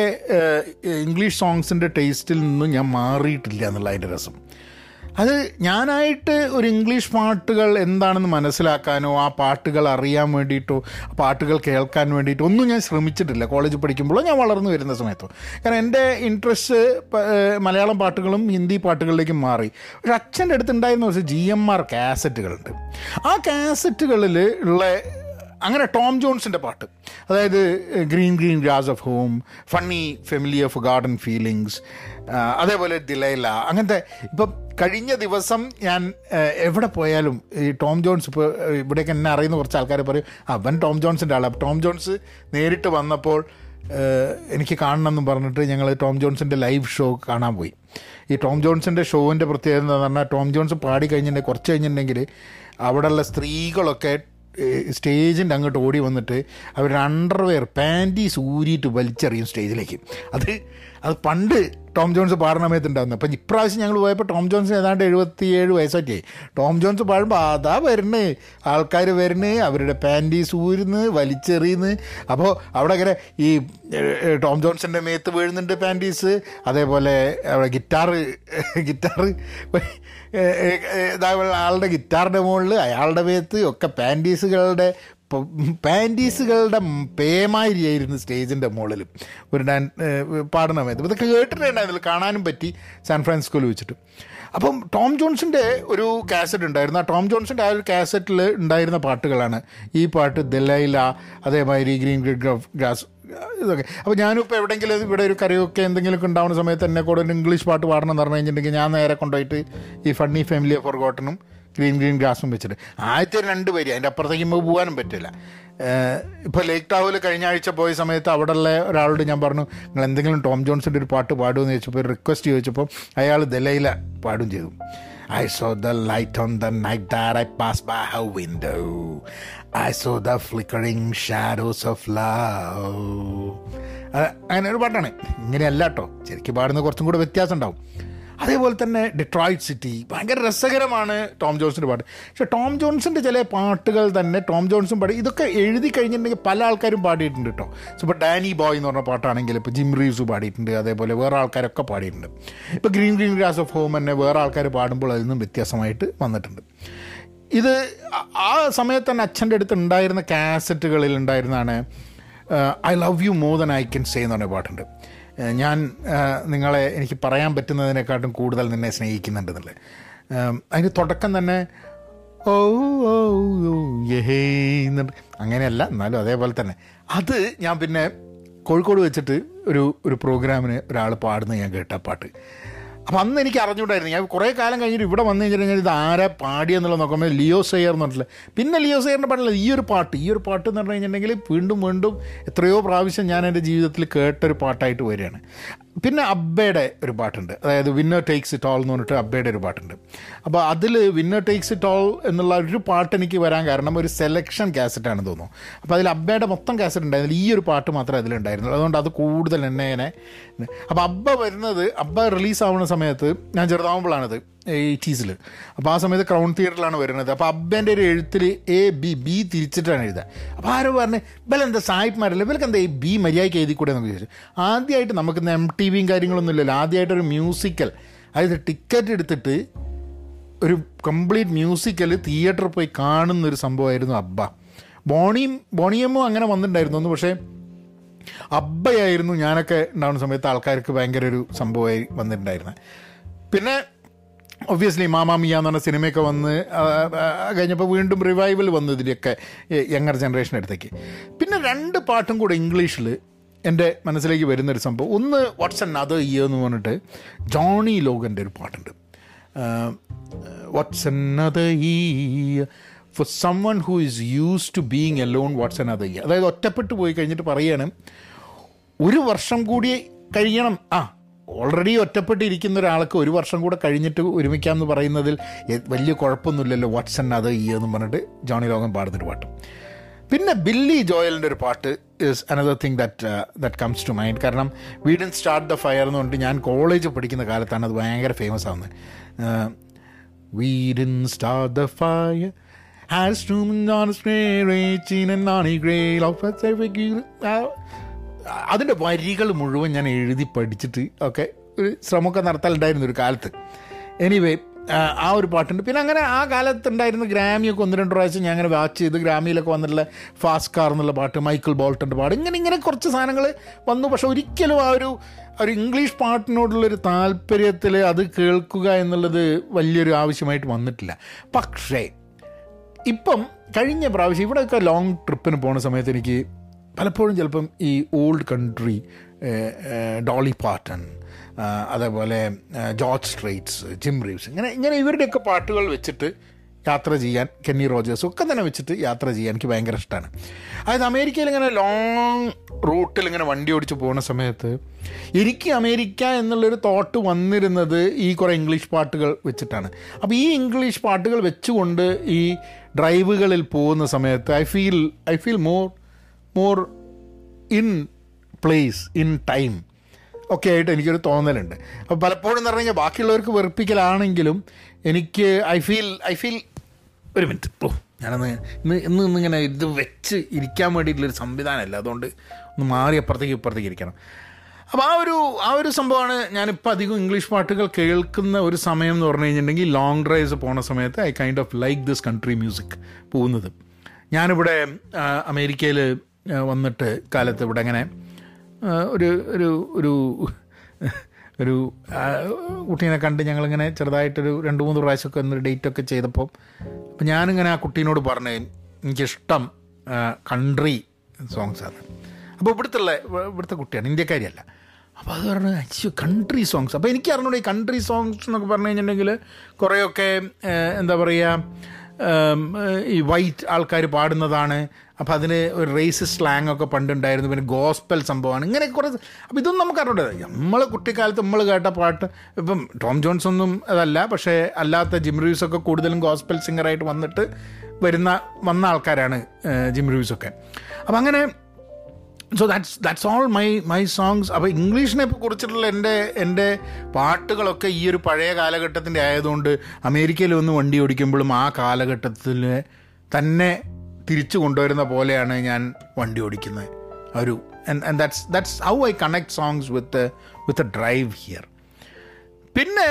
ഇംഗ്ലീഷ് സോങ്സിന്റെ ടേസ്റ്റിൽ നിന്നും ഞാൻ മാറിയിട്ടില്ല എന്നുള്ള അതിന്റെ രസം. അത് ഞാനായിട്ട് ഒരു ഇംഗ്ലീഷ് പാട്ടുകൾ എന്താണെന്ന് മനസ്സിലാക്കാനോ ആ പാട്ടുകൾ അറിയാൻ വേണ്ടിയിട്ടോ പാട്ടുകൾ കേൾക്കാൻ വേണ്ടിയിട്ടോ ഒന്നും ഞാൻ ശ്രമിച്ചിട്ടില്ല. കോളേജിൽ പഠിക്കുമ്പോഴോ ഞാൻ വളർന്നു വരുന്ന സമയത്തോ. കാരണം എന്റെ ഇൻട്രസ്റ്റ് മലയാളം പാട്ടുകളും ഹിന്ദി പാട്ടുകളിലേക്കും മാറി. പക്ഷെ അച്ഛന്റെ അടുത്ത് ഉണ്ടായിരുന്ന കുറച്ച് ജി എം ആർ കാസറ്റുകളുണ്ട് ആ കാസറ്റുകളിൽ ഉള്ള അങ്ങനെ ടോം ജോൺസിന്റെ പാട്ട്. അതായത് green green grass of home funny familiar forgotten feelings അതേപോലെ ദിലൈല. അങ്ങനത്തെ ഇപ്പം കഴിഞ്ഞ ദിവസം ഞാൻ എവിടെ പോയാലും ഈ ടോം ജോൺസ് ഇപ്പോൾ ഇവിടെയൊക്കെ എന്നെ അറിയുന്ന കുറച്ച് ആൾക്കാർ പറയും അവൻ ടോം ജോൺസിന്റെ ആളാണ് ടോം ജോൺസ് നേരിട്ട് വന്നപ്പോൾ എനിക്ക് കാണണം എന്ന് പറഞ്ഞിട്ട് ഞങ്ങൾ ടോം ജോൺസിന്റെ ലൈവ് ഷോ കാണാൻ പോയി. ഈ ടോം ജോൺസിന്റെ ഷോവിന്റെ പ്രത്യേകത എന്ന് പറഞ്ഞാൽ ടോം ജോൺസ് പാടി കഴിഞ്ഞിട്ടുണ്ടെങ്കിൽ കുറച്ച് കഴിഞ്ഞിട്ടുണ്ടെങ്കിൽ അവിടെയുള്ള സ്ത്രീകളൊക്കെ സ്റ്റേജിന്റെ അങ്ങോട്ട് ഓടി വന്നിട്ട് അവരുടെ അണ്ടർവെയർ പാന്റീസ് ഊരിയിട്ട് വലിച്ചെറിയും സ്റ്റേജിലേക്ക്. അത് അത് പണ്ട് ടോം ജോൺസ് പാടുന്ന സമയത്ത് ഉണ്ടാകുന്നത് അപ്പം ഇപ്രാവശ്യം ഞങ്ങൾ പോയപ്പോൾ ടോം ജോൺസ് ഏതാണ്ട് എഴുപത്തിയേഴ് വയസ്സൊക്കെ ടോം ജോൺസ് പാടുമ്പോൾ അതാ വരണ്. ആൾക്കാർ വരണ് അവരുടെ പാന്റീസ് ഊരുന്ന് വലിച്ചെറിയുന്നു. അപ്പോൾ അവിടെ ഇങ്ങനെ ഈ ടോം ജോൺസിന്റെ മേത്ത് വീഴുന്നുണ്ട് പാന്റീസ് അതേപോലെ അവിടെ ഗിറ്റാറ് ഗിറ്റാറ് ആളുടെ ഗിറ്റാറിന്റെ മുകളിൽ അയാളുടെ മേത്ത് ഒക്കെ പാന്റീസുകളുടെ പാന്റീസുകളുടെ പേമാരിയായിരുന്നു സ്റ്റേജിന്റെ മുകളിൽ. ഒരു ഡാൻ പാടുന്ന സമയത്ത് ഇതൊക്കെ കേട്ടിട്ടുണ്ടായിരുന്നില്ല കാണാനും പറ്റി സാൻ ഫ്രാൻസിസ്കോയിൽ വെച്ചിട്ട്. അപ്പം ടോം ജോൺസിന്റെ ഒരു കാസറ്റ് ഉണ്ടായിരുന്നു. ആ ടോം ജോൺസിന്റെ ആ ഒരു കാസറ്റിൽ ഉണ്ടായിരുന്ന പാട്ടുകളാണ് ഈ പാട്ട് ദലൈല അതേമാതിരി ഗ്രീൻ ഗ്രിഡ് ഗ്രാസ് ഇതൊക്കെ. അപ്പോൾ ഞാനിപ്പോൾ എവിടെയെങ്കിലും ഇവിടെ ഒരു കരയൊക്കെ എന്തെങ്കിലുമൊക്കെ ഉണ്ടാവുന്ന സമയത്ത് എന്നെ കൂടെ ഒരു ഇംഗ്ലീഷ് പാട്ട് പാടണം എന്ന് പറഞ്ഞു കഴിഞ്ഞിട്ടുണ്ടെങ്കിൽ ഞാൻ നേരെ കൊണ്ടുപോയിട്ട് ഈ ഫണ്ണി ഫാമിലി ഫോർ ഗോട്ടനും ഗ്രീൻ ഗ്രീൻ ഗ്രാസും വെച്ചിട്ട്. ആദ്യത്തെ രണ്ട് വരി അതിന്റെ അപ്പുറത്തേക്ക് നമുക്ക് പോകാനും പറ്റില്ല. ഇപ്പോൾ ലേക്ക് ടാവിൽ കഴിഞ്ഞ ആഴ്ച പോയ സമയത്ത് അവിടെയുള്ള ഒരാളോട് ഞാൻ പറഞ്ഞു നിങ്ങൾ എന്തെങ്കിലും ടോം ജോൺസിന്റെ ഒരു പാട്ട് പാടുമെന്ന് ചോദിച്ചപ്പോൾ റിക്വസ്റ്റ് ചോദിച്ചപ്പോൾ അയാൾ ദലയില പാടും ചെയ്തു. I saw the light on the night that I passed by her window. I saw the flickering shadows of love. അങ്ങനെ ഒരു പാട്ടാണ്. ഇങ്ങനെയല്ല കേട്ടോ ശരിക്കും പാടുന്ന കുറച്ചും കൂടെ വ്യത്യാസം ഉണ്ടാവും. അതേപോലെ തന്നെ ഡിട്രോയിറ്റ് സിറ്റി ഭയങ്കര രസകരമാണ് ടോം ജോൺസിന്റെ പാട്ട്. പക്ഷേ ടോം ജോൺസിന്റെ ചില പാട്ടുകൾ തന്നെ ടോം ജോൺസും പാടി ഇതൊക്കെ എഴുതി കഴിഞ്ഞിട്ടുണ്ടെങ്കിൽ പല ആൾക്കാരും പാടിയിട്ടുണ്ട് കേട്ടോ. ഇപ്പോൾ ഡാനി ബോയ് എന്ന് പറഞ്ഞ പാട്ടാണെങ്കിൽ ഇപ്പോൾ ജിം റീവ്സ് പാടിയിട്ടുണ്ട് അതേപോലെ വേറെ ആൾക്കാരൊക്കെ പാടിയിട്ടുണ്ട്. ഇപ്പോൾ green green grass of home തന്നെ വേറെ ആൾക്കാർ പാടുമ്പോൾ അതിൽ നിന്നും വ്യത്യാസമായിട്ട് വന്നിട്ടുണ്ട്. ഇത് ആ സമയത്ത് തന്നെ അച്ഛന്റെ അടുത്ത് ഉണ്ടായിരുന്ന കാസറ്റുകളിൽ ഉണ്ടായിരുന്നതാണ് I love you more than I can say എന്ന് പറഞ്ഞ പാട്ടുണ്ട്. ഞാൻ നിങ്ങളെ എനിക്ക് പറയാൻ പറ്റുന്നതിനെക്കാട്ടും കൂടുതൽ നിന്നെ സ്നേഹിക്കുന്നുണ്ട് എന്നുള്ളത് അതിന് തുടക്കം തന്നെ ഓ ഓ യഹേ അങ്ങനെയല്ല എന്നാലും അതേപോലെ തന്നെ. അത് ഞാൻ പിന്നെ കോഴിക്കോട് വെച്ചിട്ട് ഒരു ഒരു പ്രോഗ്രാമിന് ഒരാൾ പാടുന്നത് ഞാൻ കേട്ട പാട്ട്. അപ്പം അന്ന് എനിക്ക് അറിഞ്ഞുകൂടായിരുന്നു. ഞാൻ കുറേ കാലം കഴിഞ്ഞിട്ട് ഇവിടെ വന്നു കഴിഞ്ഞാൽ ഇത് ആരാ പാടിയെന്നുള്ളത് നോക്കുമ്പോൾ ലിയോ സെയർ എന്ന് പറഞ്ഞില്ല പിന്നെ ലിയോ സെയറിന്റെ പാട്ടില്ല ഈ ഒരു പാട്ട്. ഈ ഒരു പാട്ട് എന്ന് പറഞ്ഞു കഴിഞ്ഞിട്ടുണ്ടെങ്കിൽ വീണ്ടും വീണ്ടും എത്രയോ പ്രാവശ്യം ഞാൻ എന്റെ ജീവിതത്തിൽ കേട്ടൊരു പാട്ടായിട്ട് വരികയാണ്. പിന്നെ അബ്ബയുടെ ഒരു പാട്ടുണ്ട്. അതായത് വിന്നർ ടേക്സ് ഇറ്റ് ഓൾ എന്ന് പറഞ്ഞിട്ട് അബ്ബയുടെ ഒരു പാട്ടുണ്ട്. അപ്പോൾ അതിൽ വിന്നർ ടേക്സ് ഇറ്റ് ഓൾ എന്നുള്ള ഒരു പാട്ട് എനിക്ക് വരാൻ കാരണം ഒരു സെലക്ഷൻ കാസറ്റാണെന്ന് തോന്നുന്നു. അപ്പോൾ അതിൽ അബ്ബയുടെ മൊത്തം കാസറ്റ് ഉണ്ടായിരുന്നില്ല. ഈ ഒരു പാട്ട് മാത്രമേ അതിലുണ്ടായിരുന്നുള്ളൂ അതുകൊണ്ട് അത് കൂടുതൽ എന്നെ അപ്പോൾ അബ്ബ വരുന്നത് അബ്ബ റിലീസ് ആവുന്ന സമയത്ത് ഞാൻ ചെറുതാവുമ്പോഴാണത്. എയ്റ്റീസിൽ അപ്പോൾ ആ സമയത്ത് ക്രൗൺ തിയേറ്ററിലാണ് വരുന്നത്. അപ്പോൾ അബ്ബേന്റെ ഒരു എഴുത്തിൽ എ ബി ബി തിരിച്ചിട്ടാണ് എഴുതുക അപ്പോൾ ആരോ പറഞ്ഞ് ഇവലെന്താ സായിപ്പ്മാരല്ലേ? ഇവർക്ക് എന്താ ഈ ബി മര്യാദയ്ക്ക് എഴുതി കൂടെ എന്നൊക്കെ ചോദിച്ചു. ആദ്യമായിട്ട് നമുക്ക് എം ടി വിയും കാര്യങ്ങളൊന്നും ഇല്ലല്ലോ ആദ്യമായിട്ട് ഒരു മ്യൂസിക്കൽ. അതായത് ടിക്കറ്റ് എടുത്തിട്ട് ഒരു കംപ്ലീറ്റ് മ്യൂസിക്കൽ തിയേറ്ററിൽ പോയി കാണുന്ന ഒരു സംഭവമായിരുന്നു അബ്ബ. ബോണിയും ബോണിയമ്മോ അങ്ങനെ വന്നിട്ടുണ്ടായിരുന്നു പക്ഷേ അബ്ബയായിരുന്നു ഞാനൊക്കെ ഉണ്ടാകുന്ന സമയത്ത് ആൾക്കാർക്ക് ഭയങ്കര ഒരു സംഭവമായി വന്നിട്ടുണ്ടായിരുന്നത് പിന്നെ ഒബ്വിയസ്ലി മാമാമിയ എന്ന് പറഞ്ഞ സിനിമയൊക്കെ വന്ന് കഴിഞ്ഞപ്പോൾ വീണ്ടും റിവൈവൽ വന്നു യങ്ങർ ജനറേഷൻ അടുത്തേക്ക്. പിന്നെ രണ്ട് പാട്ടും കൂടെ ഇംഗ്ലീഷിൽ എന്റെ മനസ്സിലേക്ക് വരുന്നൊരു സംഭവം. ഒന്ന് വാട്ട്സ് എൻ അതർ ഇയർ എന്ന് പറഞ്ഞിട്ട് ജോണി ലോഗന്റെ ഒരു പാട്ടുണ്ട്. What's another year for someone who is used to being alone what's another year അതായത് ഒറ്റപ്പെട്ടു പോയി കഴിഞ്ഞിട്ട് പറയുകയാണ് ഒരു വർഷം കൂടി കഴിയണം. ആ ഓൾറെഡി ഒറ്റപ്പെട്ടിരിക്കുന്ന ഒരാൾക്ക് ഒരു വർഷം കൂടെ കഴിഞ്ഞിട്ട് ഒരുമിക്കാം എന്ന് പറയുന്നതിൽ വലിയ കുഴപ്പമൊന്നുമില്ലല്ലോ. വാട്സൺ അത് ഈ എന്ന് പറഞ്ഞിട്ട് ജോണി ലോകം പാടുന്നൊരു പാട്ട്. പിന്നെ ബില്ലി ജോയലിന്റെ ഒരു പാട്ട് is another thing that that comes to mind കാരണം വി സ്റ്റാർട്ട് ദ ഫയർ എന്ന് പറഞ്ഞിട്ട് ഞാൻ കോളേജ് പഠിക്കുന്ന കാലത്താണ് അത് ഭയങ്കര ഫേമസ് ആവുന്നത്. We start the fire has to അതിന്റെ വരികൾ മുഴുവൻ ഞാൻ എഴുതി പഠിച്ചിട്ട് ഒക്കെ ഒരു ശ്രമമൊക്കെ നടത്താനുണ്ടായിരുന്നു ഒരു കാലത്ത്. എനിവേ ആ ഒരു പാട്ടുണ്ട്. പിന്നെ അങ്ങനെ ആ കാലത്ത് ഉണ്ടായിരുന്ന ഗ്രാമിയൊക്കെ ഒന്ന് രണ്ട് പ്രാവശ്യം ഞാൻ അങ്ങനെ വാച്ച് ചെയ്ത് ഗ്രാമിയിലൊക്കെ വന്നിട്ടുള്ള ഫാസ്റ്റ് കാർ എന്നുള്ള പാട്ട് മൈക്കിൾ ബോൾട്ടന്റെ പാട്ട് ഇങ്ങനെ ഇങ്ങനെ കുറച്ച് സാധനങ്ങൾ വന്നു. പക്ഷെ ഒരിക്കലും ആ ഒരു ഒരു ഇംഗ്ലീഷ് പാട്ടിനോടുള്ളൊരു താല്പര്യത്തിൽ അത് കേൾക്കുക എന്നുള്ളത് വലിയൊരു ആവശ്യമായിട്ട് വന്നിട്ടില്ല. പക്ഷേ ഇപ്പം കഴിഞ്ഞ പ്രാവശ്യം ഇവിടെയൊക്കെ ലോങ് ട്രിപ്പിന് പോണ സമയത്ത് എനിക്ക് പലപ്പോഴും ചിലപ്പം ഈ ഓൾഡ് കൺട്രി ഡോളി പാട്ടൺ അതേപോലെ ജോർജ് സ്ട്രേറ്റ്സ് ജിം റീവ്സ് ഇങ്ങനെ ഇങ്ങനെ ഇവരുടെയൊക്കെ പാട്ടുകൾ വെച്ചിട്ട് യാത്ര ചെയ്യാൻ കെന്നി റോജേഴ്സ് ഒക്കെ തന്നെ വെച്ചിട്ട് യാത്ര ചെയ്യാൻ എനിക്ക് ഭയങ്കര ഇഷ്ടമാണ് അതായത് അമേരിക്കയിൽ ഇങ്ങനെ ലോങ് റൂട്ടിൽ ഇങ്ങനെ വണ്ടി ഓടിച്ച് പോകുന്ന സമയത്ത് എനിക്ക് അമേരിക്ക എന്നുള്ളൊരു തോട്ട് വന്നിരുന്നത് ഈ കുറേ ഇംഗ്ലീഷ് പാട്ടുകൾ വെച്ചിട്ടാണ്. അപ്പോൾ ഈ ഇംഗ്ലീഷ് പാട്ടുകൾ വെച്ചുകൊണ്ട് ഈ ഡ്രൈവുകളിൽ പോകുന്ന സമയത്ത് I feel I feel more more in place in time ഒക്കെ ആയിട്ട് എനിക്കൊരു തോന്നലുണ്ട്. അപ്പോൾ പലപ്പോഴും എന്ന് പറഞ്ഞു കഴിഞ്ഞാൽ ബാക്കിയുള്ളവർക്ക് വെറുപ്പിക്കലാണെങ്കിലും എനിക്ക് ഐ ഫീൽ ഐ ഫീൽ ഒരു മിനിറ്റ് ഓ ഞാനന്ന് ഇന്ന് ഇന്ന് ഇന്നിങ്ങനെ ഇത് വെച്ച് ഇരിക്കാൻ വേണ്ടിയിട്ടുള്ളൊരു സംവിധാനമല്ല. അതുകൊണ്ട് ഒന്ന് മാറി അപ്പുറത്തേക്ക് ഇപ്പുറത്തേക്ക് ഇരിക്കണം. അപ്പോൾ ആ ഒരു ആ ഒരു സംഭവമാണ് ഞാനിപ്പോൾ അധികം ഇംഗ്ലീഷ് പാട്ടുകൾ കേൾക്കുന്ന ഒരു സമയം എന്ന് പറഞ്ഞു കഴിഞ്ഞിട്ടുണ്ടെങ്കിൽ ലോങ് ഡ്രൈവ്സ് പോണ സമയത്ത് I kind of like this country music പോകുന്നത്. ഞാനിവിടെ അമേരിക്കയിൽ വന്നിട്ട് കാലത്ത് ഇവിടെ അങ്ങനെ ഒരു ഒരു ഒരു ഒരു കുട്ടീനെ കണ്ട് ഞങ്ങളിങ്ങനെ ചെറുതായിട്ടൊരു രണ്ട് മൂന്ന് പ്രാവശ്യമൊക്കെ ഒന്ന് ഡേറ്റൊക്കെ ചെയ്തപ്പോൾ അപ്പം ഞാനിങ്ങനെ ആ കുട്ടീനോട് പറഞ്ഞു എനിക്കിഷ്ടം കൺട്രി സോങ്സാണ് അപ്പോൾ ഇവിടുത്തെ ഇവിടുത്തെ കുട്ടിയാണ് ഇന്ത്യക്കാരിയല്ല. അപ്പോൾ അത് പറഞ്ഞു അച്ഛ കൺട്രി സോങ്സ് അപ്പോൾ എനിക്ക് അറിഞ്ഞൂടെ ഈ കൺട്രി സോങ്സ് എന്നൊക്കെ പറഞ്ഞു കഴിഞ്ഞിട്ടുണ്ടെങ്കിൽ കുറേയൊക്കെ എന്താ പറയുക ഈ വൈറ്റ് ആൾക്കാർ പാടുന്നതാണ്. അപ്പോൾ അതിന് ഒരു റേസ് സ്ലാങ് ഒക്കെ പണ്ടുണ്ടായിരുന്നു. പിന്നെ ഗോസ്പൽ സംഭവമാണ്. ഇങ്ങനെ കുറേ അപ്പോൾ ഇതൊന്നും നമുക്ക് അറിയണ്ടത് നമ്മൾ കുട്ടിക്കാലത്ത് നമ്മൾ കേട്ട പാട്ട് ഇപ്പം ടോം ജോൺസ് ഒന്നും അതല്ല. പക്ഷേ അല്ലാത്ത ജിം ഒക്കെ കൂടുതലും ഗോസ്പൽ സിംഗറായിട്ട് വന്നിട്ട് വരുന്ന വന്ന ആൾക്കാരാണ് ജിം ഒക്കെ. അപ്പം അങ്ങനെ so that's that's all my my songs അപ്പോൾ ഇംഗ്ലീഷിനെ കുറിച്ചിട്ടുള്ള എന്റെ എന്റെ പാട്ടുകളൊക്കെ ഈ ഒരു പഴയ കാലഘട്ടത്തിന്റെ ആയതുകൊണ്ട് അമേരിക്കയിൽ വന്ന് വണ്ടി ഓടിക്കുമ്പോഴും ആ കാലഘട്ടത്തിൽ തന്നെ തിരിച്ചു കൊണ്ടുവരുന്ന പോലെയാണ് ഞാൻ വണ്ടി ഓടിക്കുന്നത്. ഒരു that's that's how I connect songs with with a drive here പിന്നെ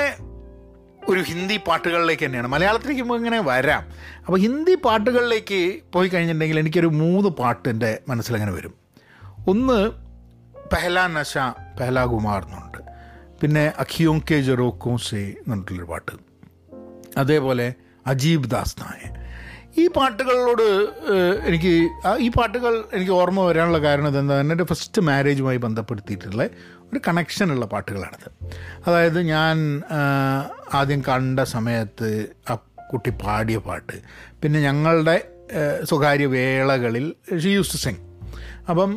ഒരു ഹിന്ദി പാട്ടുകളിലേക്ക് തന്നെയാണ്. മലയാളത്തിലേക്ക് ഇങ്ങനെ വരാം. അപ്പോൾ ഹിന്ദി പാട്ടുകളിലേക്ക് പോയി കഴിഞ്ഞിട്ടുണ്ടെങ്കിൽ എനിക്കൊരു മൂന്ന് പാട്ട് എന്റെ മനസ്സിലങ്ങനെ വരും. ഒന്ന് പെഹല നശ പെഹല കുമാർ എന്നുണ്ട്. പിന്നെ അഖിയോം കെ ജെറോക്കോ സെ എന്നുള്ളൊരു പാട്ട്. അതേപോലെ അജീബ് ദാസ് നായ ഈ പാട്ടുകളോട് എനിക്ക് ഈ പാട്ടുകൾ എനിക്ക് ഓർമ്മ വരാനുള്ള കാരണം ഇതെന്താ? തന്നെ എന്റെ ഫസ്റ്റ് മാരേജുമായി ബന്ധപ്പെടുത്തിയിട്ടുള്ള ഒരു കണക്ഷനുള്ള പാട്ടുകളാണിത്. അതായത് ഞാൻ ആദ്യം കണ്ട സമയത്ത് ആ കുട്ടി പാടിയ പാട്ട്. പിന്നെ ഞങ്ങളുടെ സ്വകാര്യ വേളകളിൽ ഷീ യൂസ് ടു സിങ് അപ്പം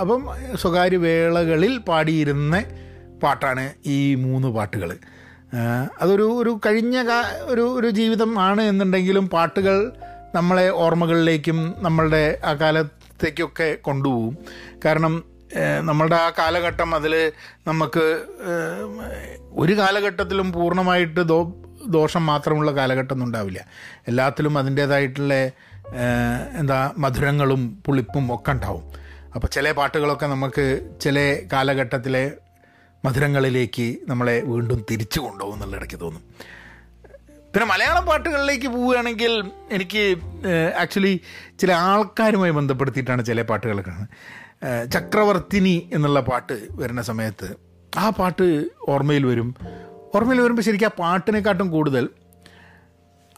അപ്പം സ്വകാര്യ വേളകളിൽ പാടിയിരുന്ന പാട്ടാണ് ഈ മൂന്ന് പാട്ടുകൾ. അതൊരു ഒരു കഴിഞ്ഞ ഒരു ഒരു ജീവിതം ആണ് എന്നുണ്ടെങ്കിലും പാട്ടുകൾ നമ്മളെ ഓർമ്മകളിലേക്കും നമ്മളുടെ ആ കാലത്തേക്കൊക്കെ കൊണ്ടുപോകും. കാരണം നമ്മളുടെ ആ കാലഘട്ടം അതിൽ നമുക്ക് ഒരു കാലഘട്ടത്തിലും പൂർണമായിട്ട് ദോ ദോഷം മാത്രമുള്ള കാലഘട്ടമൊന്നും ഉണ്ടാവില്ല. എല്ലാത്തിലും അതിന്റേതായിട്ടുള്ള എന്താ മധുരങ്ങളും പുളിപ്പും ഒക്കെ ഉണ്ടാവും. അപ്പോൾ ചില പാട്ടുകളൊക്കെ നമുക്ക് ചില കാലഘട്ടത്തിലെ മധുരങ്ങളിലേക്ക് നമ്മളെ വീണ്ടും തിരിച്ചു കൊണ്ടുപോകും എന്നുള്ള ഇടയ്ക്ക് തോന്നും. പിന്നെ മലയാളം പാട്ടുകളിലേക്ക് പോവുകയാണെങ്കിൽ എനിക്ക് ആക്ച്വലി ചില ആൾക്കാരുമായി ബന്ധപ്പെടുത്തിയിട്ടാണ് ചില പാട്ടുകളൊക്കെ ചക്രവർത്തിനി എന്നുള്ള പാട്ട് വരുന്ന സമയത്ത് ആ പാട്ട് ഓർമ്മയിൽ വരും. ഓർമ്മയിൽ വരുമ്പോൾ ശരിക്കും ആ പാട്ടിനെക്കാട്ടും കൂടുതൽ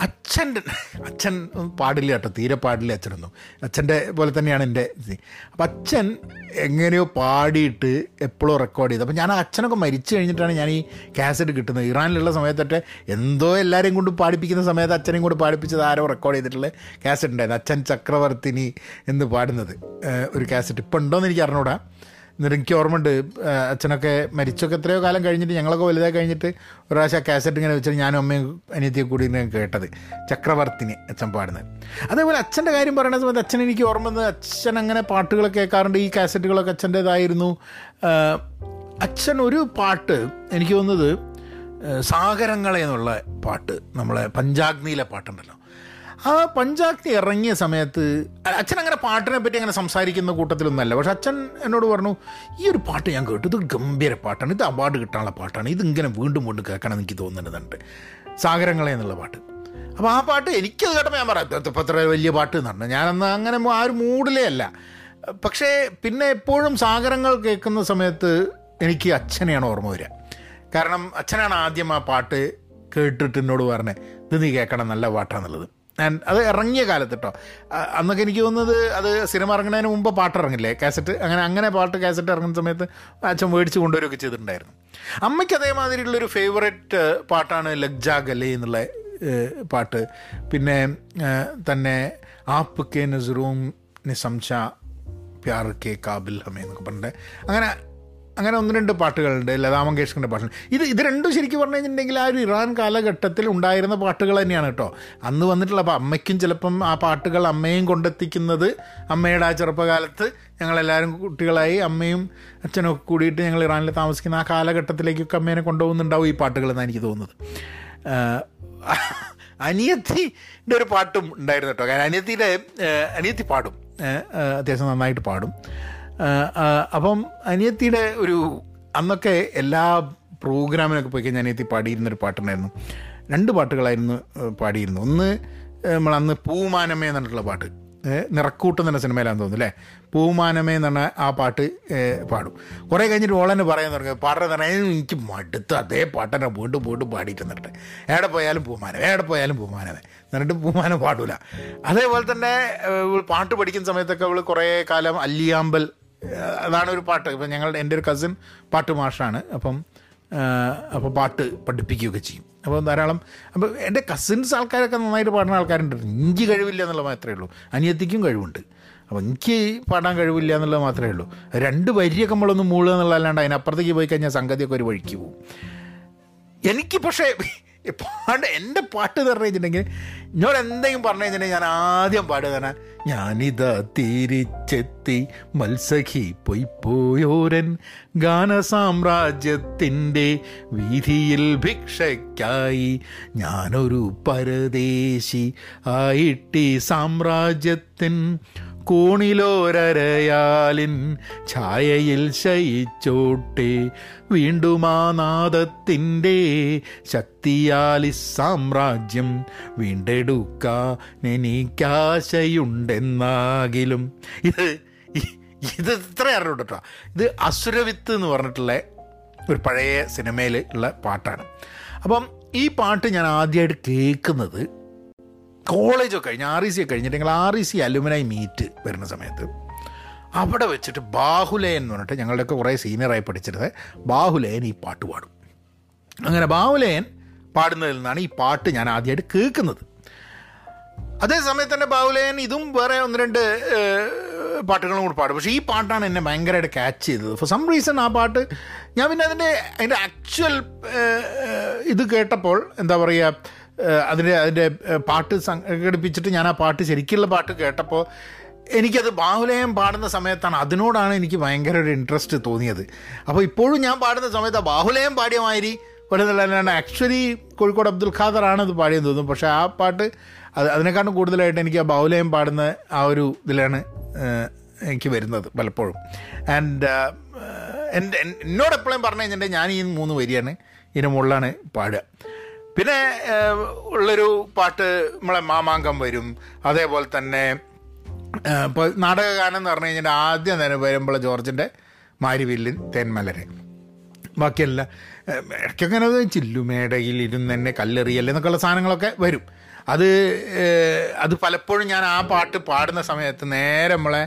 അച്ഛന്റെ അച്ഛൻ പാടില്ല കേട്ടോ തീരെ പാടില്ല അച്ഛനൊന്നും. അച്ഛന്റെ പോലെ തന്നെയാണ് എന്റെ ഇത്. അപ്പം അച്ഛൻ എങ്ങനെയോ പാടിയിട്ട് എപ്പോഴും റെക്കോർഡ് ചെയ്ത്. അപ്പം ഞാൻ അച്ഛനൊക്കെ മരിച്ചു കഴിഞ്ഞിട്ടാണ് ഞാൻ ഈ കാസറ്റ് കിട്ടുന്നത്. ഇറാനിലുള്ള സമയത്തൊക്കെ എന്തോ എല്ലാവരെയും കൊണ്ട് പാടിപ്പിക്കുന്ന സമയത്ത് അച്ഛനെയും കൊണ്ട് പാടിപ്പിച്ചത് ആരോ റെക്കോർഡ് ചെയ്തിട്ടുള്ള കാസറ്റ് ഉണ്ടായിരുന്നു. അച്ഛൻ ചക്രവർത്തിനി എന്ന് പാടുന്നത് ഒരു കാസറ്റ് ഇപ്പം ഉണ്ടോയെന്ന് എനിക്ക് അറിഞ്ഞൂടാ. എന്നിട്ട് എനിക്ക് ഓർമ്മയുണ്ട് അച്ഛനൊക്കെ മരിച്ചൊക്കെ എത്രയോ കാലം കഴിഞ്ഞിട്ട് ഞങ്ങളൊക്കെ വലുതായി കഴിഞ്ഞിട്ട് ഒരു പ്രാവശ്യം ആ കാസറ്റ് ഇങ്ങനെ വെച്ചിട്ട് ഞാനും അമ്മയും അനിയത്തിയും കൂടി കേട്ടത് ചക്രവർത്തിനെ അച്ഛൻ പാടുന്നത്. അതേപോലെ അച്ഛന്റെ കാര്യം പറയുന്ന സമയത്ത് അച്ഛൻ എനിക്ക് ഓർമ്മ അച്ഛൻ അങ്ങനെ പാട്ടുകൾ കേൾക്കാറുണ്ട് ഈ കാസറ്റുകളൊക്കെ അച്ഛന്റേതായിരുന്നു അച്ഛൻ ഒരു പാട്ട് എനിക്ക് തോന്നുന്നത് സാഗരങ്ങളെ എന്നുള്ള പാട്ട് നമ്മളെ പഞ്ചാഗ്നിയിലെ പാട്ടുണ്ടല്ലോ. ആ പഞ്ചാക്തി ഇറങ്ങിയ സമയത്ത് അച്ഛൻ അങ്ങനെ പാട്ടിനെ പറ്റി അങ്ങനെ സംസാരിക്കുന്ന കൂട്ടത്തിലൊന്നുമല്ല. പക്ഷെ അച്ഛൻ എന്നോട് പറഞ്ഞു ഈ ഒരു പാട്ട് ഞാൻ കേട്ടു. ഇത് ഗംഭീര പാട്ടാണ്. ഇത് അവാർഡ് കിട്ടാനുള്ള പാട്ടാണ്. ഇതിങ്ങനെ വീണ്ടും വീണ്ടും കേൾക്കണം എനിക്ക് തോന്നുന്നുണ്ട്. സാഗരങ്ങളെ എന്നുള്ള പാട്ട്. അപ്പോൾ ആ പാട്ട് എനിക്കത് കേട്ടപ്പോൾ ഞാൻ പറയാം ഇപ്പോൾ അത്ര വലിയ പാട്ട് എന്ന് പറഞ്ഞു. ഞാനന്ന് അങ്ങനെ ആ ഒരു മൂഡിലേ അല്ല. പക്ഷേ പിന്നെ എപ്പോഴും സാഗരങ്ങൾ കേൾക്കുന്ന സമയത്ത് എനിക്ക് അച്ഛനെയാണ് ഓർമ്മ വരിക. കാരണം അച്ഛനാണ് ആദ്യം ആ പാട്ട് കേട്ടിട്ട് എന്നോട് പറഞ്ഞത് ഇത് നീ കേൾക്കണം. നല്ല പാട്ടാന്നുള്ളത് ആൻഡ് അത് ഇറങ്ങിയ കാലത്ത് കേട്ടോ അന്നൊക്കെ എനിക്ക് തോന്നുന്നത് അത് സിനിമ ഇറങ്ങുന്നതിന് മുമ്പ് പാട്ട് ഇറങ്ങില്ലേ കാസറ്റ് അങ്ങനെ അങ്ങനെ പാട്ട് കാസറ്റ് ഇറങ്ങുന്ന സമയത്ത് അച്ഛൻ മേടിച്ച് കൊണ്ടുവരികയൊക്കെ ചെയ്തിട്ടുണ്ടായിരുന്നു. അമ്മയ്ക്ക് അതേമാതിരിയുള്ളൊരു ഫേവറേറ്റ് പാട്ടാണ് ലഗ്ജാ ഗലേ എന്നുള്ള പാട്ട്. പിന്നെ തന്നെ ആപ്പ് കെ നസറൂം നിസംശ പ്യാർ കെ കാബിൽ ഹമേ എന്നൊക്കെ പറഞ്ഞിട്ട്. അങ്ങനെ അങ്ങനെ ഒന്ന് രണ്ട് പാട്ടുകളുണ്ട് ലതാ മങ്കേഷ്കറിന്റെ പാട്ടുകൾ. ഇത് ഇത് രണ്ടും ശരിക്കും പറഞ്ഞു കഴിഞ്ഞിട്ടുണ്ടെങ്കിൽ ആ ഒരു ഇറാൻ കാലഘട്ടത്തിൽ ഉണ്ടായിരുന്ന പാട്ടുകൾ തന്നെയാണ് കേട്ടോ. അന്ന് വന്നിട്ടുള്ള അപ്പോൾ അമ്മയ്ക്കും ചിലപ്പം ആ പാട്ടുകൾ അമ്മയും കൊണ്ടെത്തിക്കുന്നത് അമ്മയുടെ ആ ചെറുപ്പകാലത്ത് ഞങ്ങളെല്ലാവരും കുട്ടികളായി അമ്മയും അച്ഛനും ഒക്കെ കൂടിയിട്ട് ഞങ്ങൾ ഇറാനിൽ താമസിക്കുന്ന ആ കാലഘട്ടത്തിലേക്കൊക്കെ അമ്മേനെ കൊണ്ടുപോകുന്നുണ്ടാവും ഈ പാട്ടുകൾ എന്നാണ് എനിക്ക് തോന്നുന്നത്. അനിയത്തിന്റെ ഒരു പാട്ടും ഉണ്ടായിരുന്നു കേട്ടോ. കാരണം അനിയത്തിയുടെ അനിയത്തി പാടും. അത്യാവശ്യം നന്നായിട്ട് പാടും. അപ്പം അനിയത്തിയുടെ ഒരു അന്നൊക്കെ എല്ലാ പ്രോഗ്രാമിനൊക്കെ പോയി കഴിഞ്ഞാൽ അനിയത്തി പാടിയിരുന്നൊരു പാട്ടുണ്ടായിരുന്നു. രണ്ട് പാട്ടുകളായിരുന്നു പാടിയിരുന്നു ഒന്ന് നമ്മൾ അന്ന് പൂമാനമേ പറഞ്ഞിട്ടുള്ള പാട്ട്. നിറക്കൂട്ടം എന്ന സിനിമയിലാന്ന് തോന്നുന്നു അല്ലേ? പൂമാനമേ എന്ന് പറഞ്ഞ ആ പാട്ട് പാടും. കുറേ കഴിഞ്ഞിട്ട് ഓളന്നെ പറയാൻ തുടങ്ങി. പാടുന്നത് പറഞ്ഞാൽ എനിക്ക് മടുത്ത് അതേ പാട്ടനെ വീണ്ടും വീണ്ടും പാടിയിട്ട് എന്നിട്ട് എവിടെ പോയാലും പൂമാനം എവിടെ പോയാലും പൂമാനമേ എന്നിട്ട് പൂമാനം പാടൂല. അതേപോലെ തന്നെ പാട്ട് പഠിക്കുന്ന സമയത്തൊക്കെ അവൾ കുറേ കാലം അല്ലിയാമ്പൽ അതാണ് ഒരു പാട്ട്. ഇപ്പം ഞങ്ങളുടെ എന്റെ ഒരു കസിൻ പാട്ട് മാഷാണ്. അപ്പം അപ്പോൾ പാട്ട് പഠിപ്പിക്കുകയൊക്കെ ചെയ്യും. അപ്പോൾ ധാരാളം അപ്പോൾ എന്റെ കസിൻസ് ആൾക്കാരൊക്കെ നന്നായിട്ട് പാടുന്ന ആൾക്കാരുണ്ട്. എനിക്ക് കഴിവില്ല എന്നുള്ളത് മാത്രമേ ഉള്ളൂ. അനിയത്തിക്കും കഴിവുണ്ട്. അപ്പോൾ എനിക്ക് പാടാൻ കഴിവില്ല എന്നുള്ളത് മാത്രമേ ഉള്ളൂ. രണ്ട് വരിയൊക്കെ നമ്മളൊന്ന് മൂളുക എന്നുള്ളതല്ലാണ്ട് അതിനപ്പുറത്തേക്ക് പോയി കഴിഞ്ഞാൽ സംഗതിയൊക്കെ ഒരു വഴിക്ക് പോകും എനിക്ക് പക്ഷേ പാട്ട് എന്റെ പാട്ട് പറഞ്ഞു വെച്ചിട്ടുണ്ടെങ്കിൽ എന്നോട് എന്തെങ്കിലും പറഞ്ഞു കഴിഞ്ഞിട്ടുണ്ടെങ്കിൽ ഞാൻ ആദ്യം പാട്ട് തന്നെ ഞാനിതാ തിരിച്ചെത്തി മത്സഖി പൊയ് പോയോരൻ ഗാനസാമ്രാജ്യത്തിന്റെ വീതിയിൽ ഭിക്ഷയ്ക്കായി ഞാനൊരു പരദേശി ആയിട്ടി സാമ്രാജ്യത്തിൻ കോണിലോരരയാലിൻ ഛായയിൽ ശയിച്ചോട്ടെ. വീണ്ടും ആ നാദത്തിന്റെ ശക്തിയാലി സാമ്രാജ്യം വീണ്ടെടുക്കാൻ എനിക്കാശയുണ്ടെന്നാകിലും. ഇത് ഇത് ഇത്ര അറിഞ്ഞു കേട്ടോ ഇത് അസുരവിത്ത് എന്ന് പറഞ്ഞിട്ടുള്ള ഒരു പഴയ സിനിമയിൽ ഉള്ള പാട്ടാണ്. അപ്പം ഈ പാട്ട് ഞാൻ ആദ്യമായിട്ട് കേൾക്കുന്നത് കോളേജൊക്കെ കഴിഞ്ഞ് ആർ ഇ സി ഒക്കെ കഴിഞ്ഞിട്ട് R E C alumni meet വരുന്ന സമയത്ത് അവിടെ വെച്ചിട്ട് ബാഹുലയൻ എന്ന് പറഞ്ഞിട്ട് ഞങ്ങളുടെയൊക്കെ കുറേ സീനിയറായി പഠിച്ചിരുന്നത് ബാഹുലയൻ ഈ പാട്ട് പാടും. അങ്ങനെ ബാഹുലയൻ പാടുന്നതിൽ നിന്നാണ് ഈ പാട്ട് ഞാൻ ആദ്യമായിട്ട് കേൾക്കുന്നത്. അതേ സമയത്ത് തന്നെ ബാഹുലയൻ ഇതും വേറെ ഒന്ന് രണ്ട് പാട്ടുകളും കൂടി പാടും. പക്ഷേ ഈ പാട്ടാണ് എന്നെ ഭയങ്കരമായിട്ട് ക്യാച്ച് ചെയ്തത്. ഫോർ സം റീസൺ ആ പാട്ട് ഞാൻ പിന്നെ അതിന്റെ അതിന്റെ ആക്ച്വൽ ഇത് കേട്ടപ്പോൾ എന്താ പറയുക അതിന്റെ അതിന്റെ പാട്ട് സംഘടിപ്പിച്ചിട്ട് ഞാൻ ആ പാട്ട് ശരിക്കുള്ള പാട്ട് കേട്ടപ്പോൾ എനിക്കത് ബാഹുലയം പാടുന്ന സമയത്താണ് അതിനോടാണ് എനിക്ക് ഭയങ്കര ഒരു ഇൻട്രസ്റ്റ് തോന്നിയത്. അപ്പോൾ ഇപ്പോഴും ഞാൻ പാടുന്ന സമയത്ത് ബാഹുലയം പാടിയ മാതിരി വരുന്നില്ല ആക്ച്വലി കോഴിക്കോട് അബ്ദുൽ ഖാദറാണ് അത് പാടിയെന്ന് തോന്നുന്നു. പക്ഷേ ആ പാട്ട് അത് അതിനെക്കാട്ടും കൂടുതലായിട്ട് എനിക്ക് ആ ബാഹുലയം പാടുന്ന ആ ഒരു ഇതിലാണ് എനിക്ക് വരുന്നത് പലപ്പോഴും. ആൻഡ് എന്റെ എന്നോട് എപ്പോഴും പറഞ്ഞു കഴിഞ്ഞിട്ടുണ്ടെങ്കിൽ ഞാൻ ഈ മൂന്ന് വരിയാണ് ഇതിന് മുകളിലാണ് പാടുക. പിന്നെ ഉള്ളൊരു പാട്ട് നമ്മളെ മാമാങ്കം വരും. അതേപോലെ തന്നെ ഇപ്പോൾ നാടകഗാനം എന്ന് പറഞ്ഞു കഴിഞ്ഞാൽ ആദ്യം തന്നെ വരുമ്പോൾ ജോർജിന്റെ മാരിവില്ലിൻ തേന്മലരെ ബാക്കിയെല്ലാം ഇടയ്ക്കങ്ങനെ ചില്ലുമേടയിൽ ഇരുന്ന് തന്നെ കല്ലെറിയൽ എന്നൊക്കെയുള്ള സാധനങ്ങളൊക്കെ വരും. അത് അത് പലപ്പോഴും ഞാൻ ആ പാട്ട് പാടുന്ന സമയത്ത് നേരെ നമ്മളെ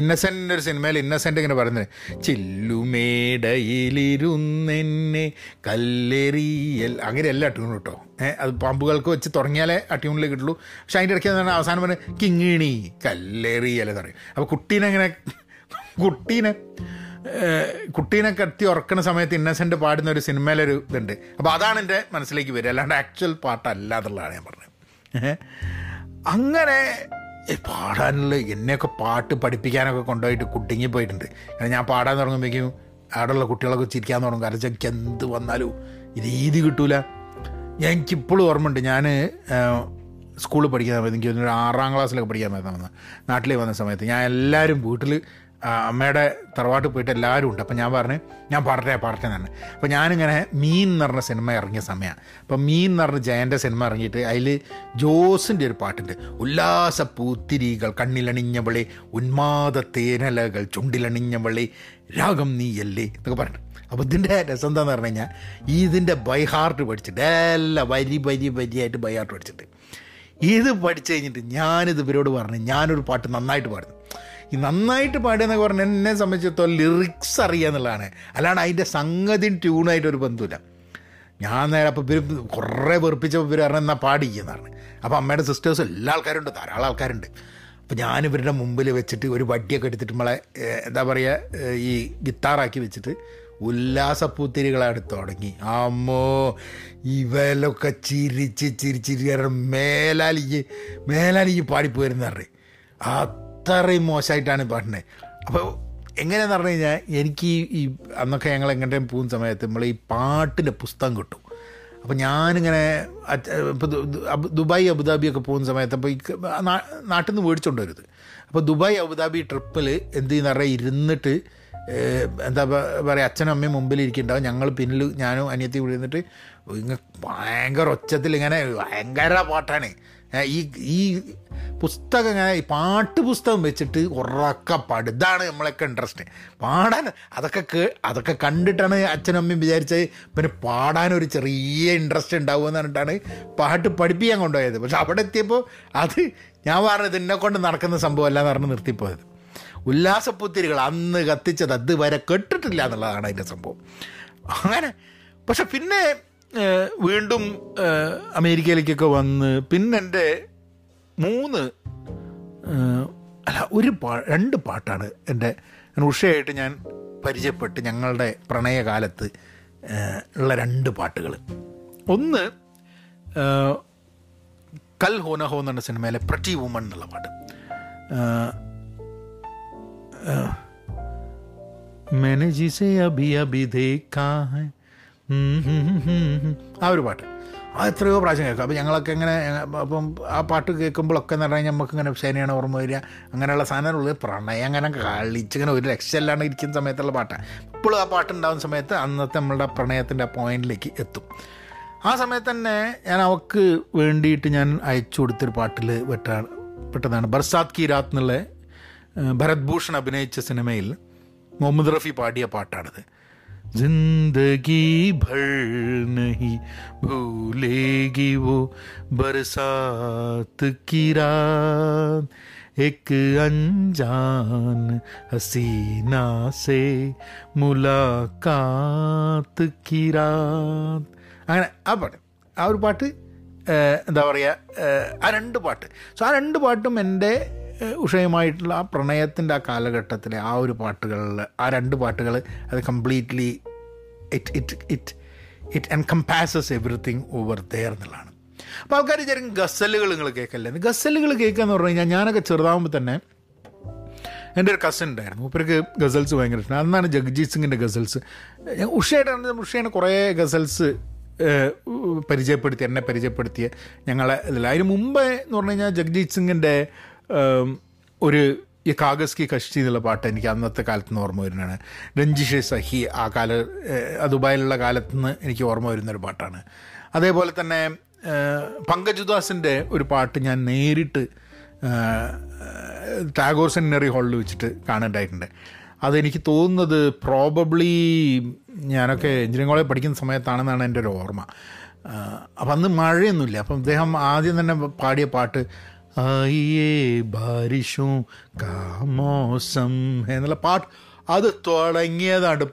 ഇന്നസെന്റ് ഒരു സിനിമയിൽ ഇന്നസെന്റ് ഇങ്ങനെ പറയുന്നത്. ചില്ലുമേടയിലിരുന്നെന്നെ കല്ലെറിയൽ. അങ്ങനെയല്ല ട്യൂൺ കേട്ടോ ഏഹ് അത് പാമ്പുകൾക്ക് വെച്ച് തുടങ്ങിയാലേ ആ കിട്ടുള്ളൂ. പക്ഷെ അതിന്റെ ഇടയ്ക്ക് പറഞ്ഞാൽ അവസാനം പറഞ്ഞ് കിങ്ങിണി കല്ലെറിയൽ എന്ന് പറയും. അപ്പോൾ കുട്ടീനെ അങ്ങനെ കുട്ടീനെ കുട്ടീനെ കത്തി ഉറക്കുന്ന സമയത്ത് ഇന്നസെന്റ് പാടുന്ന ഒരു സിനിമയിലൊരു ഇതുണ്ട്. അപ്പോൾ അതാണ് എന്റെ മനസ്സിലേക്ക് വരിക. അല്ലാണ്ട് ആക്ച്വൽ പാട്ടല്ല എന്നുള്ളതാണ് ഞാൻ പറഞ്ഞത്. അങ്ങനെ പാടാനുള്ള എന്നെയൊക്കെ പാട്ട് പഠിപ്പിക്കാനൊക്കെ കൊണ്ടുപോയിട്ട് കുട്ടിങ്ങി പോയിട്ടുണ്ട്. കാരണം ഞാൻ പാടാൻ തുടങ്ങുമ്പോഴേക്കും അവിടെയുള്ള കുട്ടികളൊക്കെ ചിരിക്കാൻ തുടങ്ങും. കാരണം എനിക്ക് എന്ത് വന്നാലും രീതി കിട്ടൂല. ഞാൻ എനിക്കിപ്പോഴും ഓർമ്മയുണ്ട്. ഞാൻ സ്കൂളിൽ പഠിക്കാൻ സമയത്ത് എനിക്ക് ഒരു ആറാം ക്ലാസ്സിലൊക്കെ പഠിക്കാൻ വന്ന നാട്ടിൽ വന്ന സമയത്ത് ഞാൻ എല്ലാവരും വീട്ടിൽ അമ്മയുടെ തറവാട്ട് പോയിട്ട് എല്ലാവരും ഉണ്ട്. അപ്പം ഞാൻ പറഞ്ഞു ഞാൻ പാടട്ടെ പാടട്ടെ എന്നാണ്. അപ്പോൾ ഞാനിങ്ങനെ മീൻ എന്ന് പറഞ്ഞ സിനിമ ഇറങ്ങിയ സമയമാണ് അപ്പം മീൻ എന്ന് പറഞ്ഞ ജയന്റെ സിനിമ ഇറങ്ങിയിട്ട് അതിൽ ജോസിന്റെ ഒരു പാട്ടുണ്ട്. ഉല്ലാസ പൂത്തിരികൾ കണ്ണിലണിഞ്ഞ വിളി ഉന്മാദ തേനലകൾ ചുണ്ടിലണിഞ്ഞ വിളി രാഗം നീയല്ലേ എന്നൊക്കെ പറഞ്ഞു അപ്പോൾ ഇതിന്റെ രസം എന്താണെന്ന് പറഞ്ഞു കഴിഞ്ഞാൽ ഇതിന്റെ ബൈ ഹാർട്ട് പഠിച്ചിട്ട് എല്ലാം വരി വരി വരിയായിട്ട് ബൈ ഹാർട്ട് പഠിച്ചിട്ട്. ഇത് പഠിച്ചു കഴിഞ്ഞിട്ട് ഞാനിത് ഇവരോട് പറഞ്ഞു ഞാനൊരു പാട്ട് നന്നായിട്ട് പാടുന്നു. ഈ നന്നായിട്ട് പാടുക പറഞ്ഞാൽ എന്നെ സംബന്ധിച്ചിടത്തോളം ലിറിക്സ് അറിയുക എന്നുള്ളതാണ് അല്ലാണ്ട് അതിന്റെ സംഗതി ട്യൂണായിട്ട് ഒരു ബന്ധമില്ല ഞാൻ നേരെ അപ്പോൾ ഇവർ കുറേ വെറുപ്പിച്ചപ്പോൾ ഇവർ പറഞ്ഞാൽ എന്നാൽ പാടിയെന്നാണ് അപ്പോൾ അമ്മയുടെ സിസ്റ്റേഴ്സ് എല്ലാ ആൾക്കാരുണ്ട് ധാരാളം ആൾക്കാരുണ്ട്. അപ്പോൾ ഞാൻ ഇവരുടെ മുമ്പിൽ വെച്ചിട്ട് ഒരു വടിയൊക്കെ എടുത്തിട്ട് നമ്മളെ എന്താ പറയുക ഈ ഗിത്താറാക്കി വെച്ചിട്ട് ഉല്ലാസപ്പൂത്തിരികളാണ് തുടങ്ങി. അമ്മോ ഇവലൊക്കെ ചിരിച്ച് ചിരിച്ചിരി കാരണം മേലാലിക്ക് മേലാലിക്ക് പാടിപ്പോയിരുന്ന പറയും അത്രയും മോശമായിട്ടാണ് പാടുന്നത്. അപ്പോൾ എങ്ങനെയാന്ന് പറഞ്ഞു കഴിഞ്ഞാൽ എനിക്ക് ഈ അന്നൊക്കെ ഞങ്ങൾ എങ്ങനെയും പോകുന്ന സമയത്ത് നമ്മൾ ഈ പാട്ടിന്റെ പുസ്തകം കിട്ടും. അപ്പോൾ ഞാനിങ്ങനെ ഇപ്പോൾ ദുബായ് അബുദാബിയൊക്കെ പോകുന്ന സമയത്ത് അപ്പോൾ ഈ നാട്ടിൽ നിന്ന് മേടിച്ചുകൊണ്ട് വരുത് അപ്പോൾ ദുബായ് അബുദാബി ട്രിപ്പിൽ എന്ത് ചെയ്യുന്ന പറഞ്ഞാൽ ഇരുന്നിട്ട് എന്താ പറയുക അച്ഛനും അമ്മയും മുമ്പിൽ ഇരിക്കുന്നുണ്ടാവും ഞങ്ങൾ പിന്നിൽ ഞാനും അനിയത്തി കൂടി ഇരുന്നിട്ട് ഇങ്ങനെ ഭയങ്കര ഒച്ചത്തിൽ ഇങ്ങനെ ഭയങ്കര പാട്ടാണ്. ഈ ഈ പുസ്തകം ഇങ്ങനെ ഈ പാട്ട് പുസ്തകം വെച്ചിട്ട് ഉറക്ക പടുതാണ് ഇതാണ് നമ്മളൊക്കെ ഇൻട്രസ്റ്റ് പാടാൻ അതൊക്കെ കേ അതൊക്കെ കണ്ടിട്ടാണ് അച്ഛനും അമ്മയും വിചാരിച്ചത് പിന്നെ പാടാനൊരു ചെറിയ ഇൻട്രസ്റ്റ് ഉണ്ടാവുമെന്ന് പറഞ്ഞിട്ടാണ് പാട്ട് പഠിപ്പിക്കാൻ കൊണ്ടുപോയത്. പക്ഷെ അവിടെ എത്തിയപ്പോൾ അത് ഞാൻ പറഞ്ഞത് എന്നെ കൊണ്ട് നടക്കുന്ന സംഭവമല്ല എന്ന് പറഞ്ഞ് നിർത്തിപ്പോയത്. ഉല്ലാസപ്പുത്തിരികൾ അന്ന് കത്തിച്ചത് അതുവരെ കെട്ടിട്ടില്ല എന്നുള്ളതാണ് അതിന്റെ സംഭവം. അങ്ങനെ പക്ഷെ പിന്നെ വീണ്ടും ഏഹ്, അമേരിക്കയിലേക്കൊക്കെ വന്ന് പിന്നെ എൻ്റെ മൂന്ന് ഏഹ്, അല്ല ഒരു പാ രണ്ട് പാട്ടാണ് എൻ്റെ ഉഷയായിട്ട് ഞാൻ പരിചയപ്പെട്ട് ഞങ്ങളുടെ പ്രണയകാലത്ത് ഏഹ്, ഉള്ള രണ്ട് പാട്ടുകൾ ഒന്ന് ഏഹ്, കൽ ഹോന ഹോ എന്ന സിനിമയിലെ പ്രറ്റി വുമൺ എന്നുള്ള പാട്ട് ഏഹ്, मैंने जिसे अभी अभी देखा है ഉം ഹും ഹും ഹും ഹും. ആ ഒരു പാട്ട്. ആ എത്രയോ പ്രാവശ്യം കേൾക്കും. അപ്പോൾ ഞങ്ങളൊക്കെ ഇങ്ങനെ അപ്പം ആ പാട്ട് കേൾക്കുമ്പോഴൊക്കെ എന്ന് പറഞ്ഞാൽ നമുക്ക് ഇങ്ങനെ ശനിയാണ് ഓർമ്മ വരിക. അങ്ങനെയുള്ള സാധനമുള്ളത് പ്രണയം അങ്ങനെ കളിച്ചിങ്ങനെ ഒരു രക്ഷയില്ലാണ്ട് ഇരിക്കുന്ന സമയത്തുള്ള പാട്ടാണ് ഇപ്പോഴും ആ പാട്ടുണ്ടാകുന്ന സമയത്ത് അന്നത്തെ നമ്മളുടെ പ്രണയത്തിന്റെ ആ പോയിന്റിലേക്ക് എത്തും. ആ സമയത്ത് തന്നെ ഞാൻ അവൾക്ക് വേണ്ടിയിട്ട് ഞാൻ അയച്ചു കൊടുത്തൊരു പാട്ടിൽ പെട്ടാണ് പെട്ടതാണ്. ബർസാത് കി രാത്ത് എന്നുള്ള ഭരത് ഭൂഷൺ അഭിനയിച്ച സിനിമയിൽ മുഹമ്മദ് റഫി പാടിയ പാട്ടാണിത്. जिंदगी भर नहीं भूलेगी वो बरसात की रात एक अनजान हसीना से मुलाकात की रात അങ്ങനെ ആ പാട്ട് ആ ഒരു പാട്ട് ഏഹ്, എന്താ പറയുക ഏഹ്, ആ രണ്ട് പാട്ട് സോ ആ രണ്ട് പാട്ടും എൻ്റെ ഏഹ്, ഉഷയുമായിട്ടുള്ള ആ പ്രണയത്തിന്റെ ആ കാലഘട്ടത്തിലെ ആ ഒരു പാട്ടുകളിൽ ആ രണ്ട് പാട്ടുകൾ അത് completely it it it it encompasses everything over there എന്നുള്ളതാണ്. അപ്പോൾ ആൾക്കാർ വിചാരിക്കും ഗസലുകൾ നിങ്ങൾ കേൾക്കല്ലേ? ഗസലുകൾ കേൾക്കുക എന്ന് പറഞ്ഞു കഴിഞ്ഞാൽ ഞാനൊക്കെ ചെറുതാകുമ്പോൾ തന്നെ എന്റെ ഒരു കസിൻ ഉണ്ടായിരുന്നു. മൂപ്പർക്ക് ഗസൽസ് ഭയങ്കര ഇഷ്ടം. അന്നാണ് ജഗ്ജീത് സിംഗിന്റെ ഗസൽസ്. ഉഷയായിട്ടാണ് ഉഷയാണ് കുറേ ഗസൽസ് പരിചയപ്പെടുത്തി എന്നെ പരിചയപ്പെടുത്തിയ ഞങ്ങളെ ഇതിൽ. അതിന് മുമ്പേ എന്ന് പറഞ്ഞു കഴിഞ്ഞാൽ ജഗ്ജീത് സിംഗിന്റെ ഒരു ഈ കാഗസ് കി കഷ്ടി എന്നുള്ള പാട്ട് എനിക്ക് അന്നത്തെ കാലത്ത് നിന്ന് ഓർമ്മ വരുന്നതാണ്. രഞ്ജിഷെ സഹി ആ കാല ദുബായിലുള്ള കാലത്ത് നിന്ന് എനിക്ക് ഓർമ്മ വരുന്നൊരു പാട്ടാണ്. അതേപോലെ തന്നെ പങ്കജുദാസിന്റെ ഒരു പാട്ട് ഞാൻ നേരിട്ട് ടാഗോർ സെമിനറി ഹാളിൽ വെച്ചിട്ട് കാണുന്നുണ്ടായിട്ടുണ്ട് അതെനിക്ക് തോന്നുന്നത് പ്രോബബ്ലി ഞാനൊക്കെ എഞ്ചിനീയറിംഗ് കോളേജ് പഠിക്കുന്ന സമയത്താണെന്നാണ് എന്റെ ഒരു ഓർമ്മ. അപ്പം അന്ന് മഴയൊന്നുമില്ല. അപ്പം അദ്ദേഹം ആദ്യം തന്നെ പാടിയ പാട്ട് ആയിയേ ബാരിഷും കാമോസം എന്നുള്ള പാട്ട്. അത് തുടങ്ങിയതാണ്.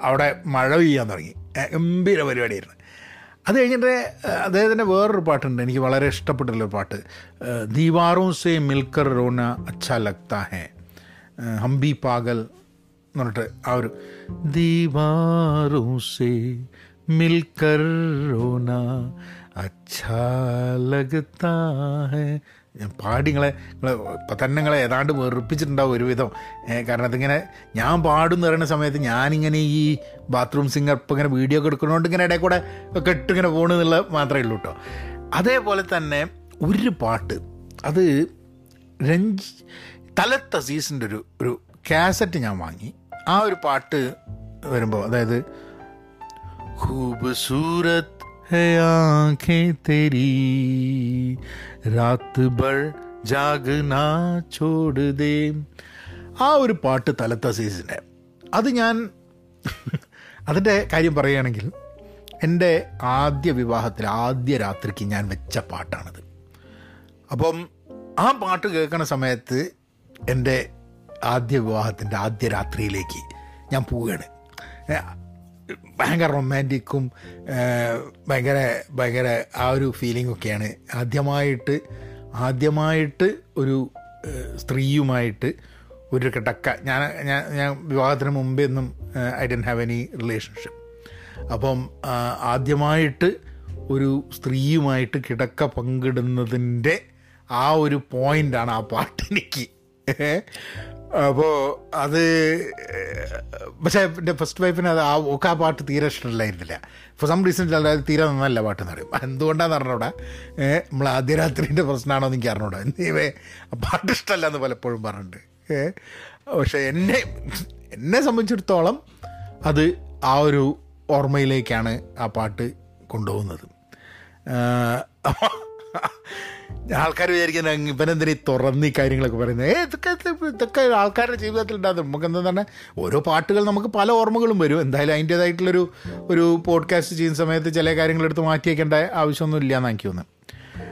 അവിടെ മഴ പെയ്യാൻ തുടങ്ങി. ഗംഭീര പരിപാടിയായിരുന്നു. അത് കഴിഞ്ഞിട്ട് അദ്ദേഹത്തിന്റെ വേറൊരു പാട്ടുണ്ട് എനിക്ക് വളരെ ഇഷ്ടപ്പെട്ടുള്ള ഒരു പാട്ട്. ദീവാറും സേ മിൽക്കർ റോന അച്ഛ ലഗ്താ ഹേ. ഹംബി പാഗൽ എന്ന് പറഞ്ഞിട്ട് ആ ഒരു ദീവാറും സേ മിൽക്കർ റോന അച്ഛാ ലഗത്താ ഞാൻ പാടി നിങ്ങളെ നിങ്ങളെ തന്നെ നിങ്ങളെ ഏതാണ്ട് വെറുപ്പിച്ചിട്ടുണ്ടാവും ഒരുവിധം. കാരണം അതിങ്ങനെ ഞാൻ പാടും പറയുന്ന സമയത്ത് ഞാനിങ്ങനെ ഈ ബാത്റൂം സിംഗർ ഇപ്പം ഇങ്ങനെ വീഡിയോ ഒക്കെ എടുക്കുന്നതുകൊണ്ട് ഇങ്ങനെ ഇടയിൽ കൂടെ ഒക്കെ ഇട്ട് ഇങ്ങനെ പോകണമെന്നുള്ള മാത്രമേ ഉള്ളൂ കേട്ടോ അതേപോലെ തന്നെ ഒരു പാട്ട് അത് രഞ്ജി തലത്ത അസീസിന്റെ ഒരു ഒരു കാസറ്റ് ഞാൻ വാങ്ങി. ആ ഒരു പാട്ട് വരുമ്പോൾ അതായത് ഖൂബസൂരത്ത് है आंखें तेरी रात भर ജാഗനാ ചോട് ദേ ആ ഒരു പാട്ട് തലത്ത സീസിൻ്റെ അത് ഞാൻ അതിൻ്റെ കാര്യം പറയുകയാണെങ്കിൽ എൻ്റെ ആദ്യ വിവാഹത്തിൽ ആദ്യ രാത്രിക്ക് ഞാൻ വെച്ച പാട്ടാണത് അപ്പം ആ പാട്ട് കേൾക്കുന്ന സമയത്ത് എൻ്റെ ആദ്യ വിവാഹത്തിൻ്റെ ആദ്യ രാത്രിയിലേക്ക് ഞാൻ പോവുകയാണ് ഏ, ഭയങ്കര റൊമാന്റിക്കും ഭയങ്കര ഭയങ്കര ആ ഒരു ഫീലിംഗ് ഒക്കെയാണ്. ആദ്യമായിട്ട് ആദ്യമായിട്ട് ഒരു സ്ത്രീയുമായിട്ട് ഒരു കിടക്ക ഞാൻ ഞാൻ ഞാൻ വിവാഹത്തിന് മുമ്പേ ഒന്നും I don't have any relationship അപ്പം ആദ്യമായിട്ട് ഒരു സ്ത്രീയുമായിട്ട് കിടക്ക പങ്കിടുന്നതിന്റെ ആ ഒരു പോയിന്റാണ് ആ പാട്ട് എനിക്ക്. അപ്പോൾ അത് പക്ഷേ എന്റെ ഫസ്റ്റ് വൈഫിന് അത് ആ ഒക്കെ ആ പാട്ട് തീരെ ഇഷ്ടമില്ലായിരുന്നില്ല. ഫോർ സം റീസൺ അല്ലാതെ തീരെ നന്നല്ല പാട്ട് എന്ന് പറയും. എന്തുകൊണ്ടാന്ന് അറിഞ്ഞൂടാ? നമ്മൾ ആദ്യ രാത്രിന്റെ പ്രശ്നമാണോ എന്ന് എനിക്ക് അറിഞ്ഞൂടാ. എന്തേ ആ പാട്ട് ഇഷ്ടമല്ല എന്ന് പലപ്പോഴും പറഞ്ഞിട്ടുണ്ട്. പക്ഷേ എന്നെ എന്നെ സംബന്ധിച്ചിടത്തോളം അത് ആ ഒരു ഓർമ്മയിലേക്കാണ് ആ പാട്ട് കൊണ്ടുപോകുന്നത്. ആൾക്കാർ വിചാരിക്കുന്ന ഇവനെന്തിനീ തുറന്ന് ഈ കാര്യങ്ങളൊക്കെ പറയുന്നത്? ഏ ഇതൊക്കെ ഇതൊക്കെ ആൾക്കാരുടെ ജീവിതത്തിൽ ഉണ്ടാകും. നമുക്ക് എന്താ പറഞ്ഞാൽ ഓരോ പാട്ടുകൾ നമുക്ക് പല ഓർമ്മകളും വരും. എന്തായാലും അതിന്റേതായിട്ടുള്ളൊരു ഒരു പോഡ്കാസ്റ്റ് ചെയ്യുന്ന സമയത്ത് ചില കാര്യങ്ങളെടുത്ത് മാറ്റിയേക്കേണ്ട ആവശ്യമൊന്നും ഇല്ല എന്നാണ് എനിക്ക് തോന്നുന്നത്.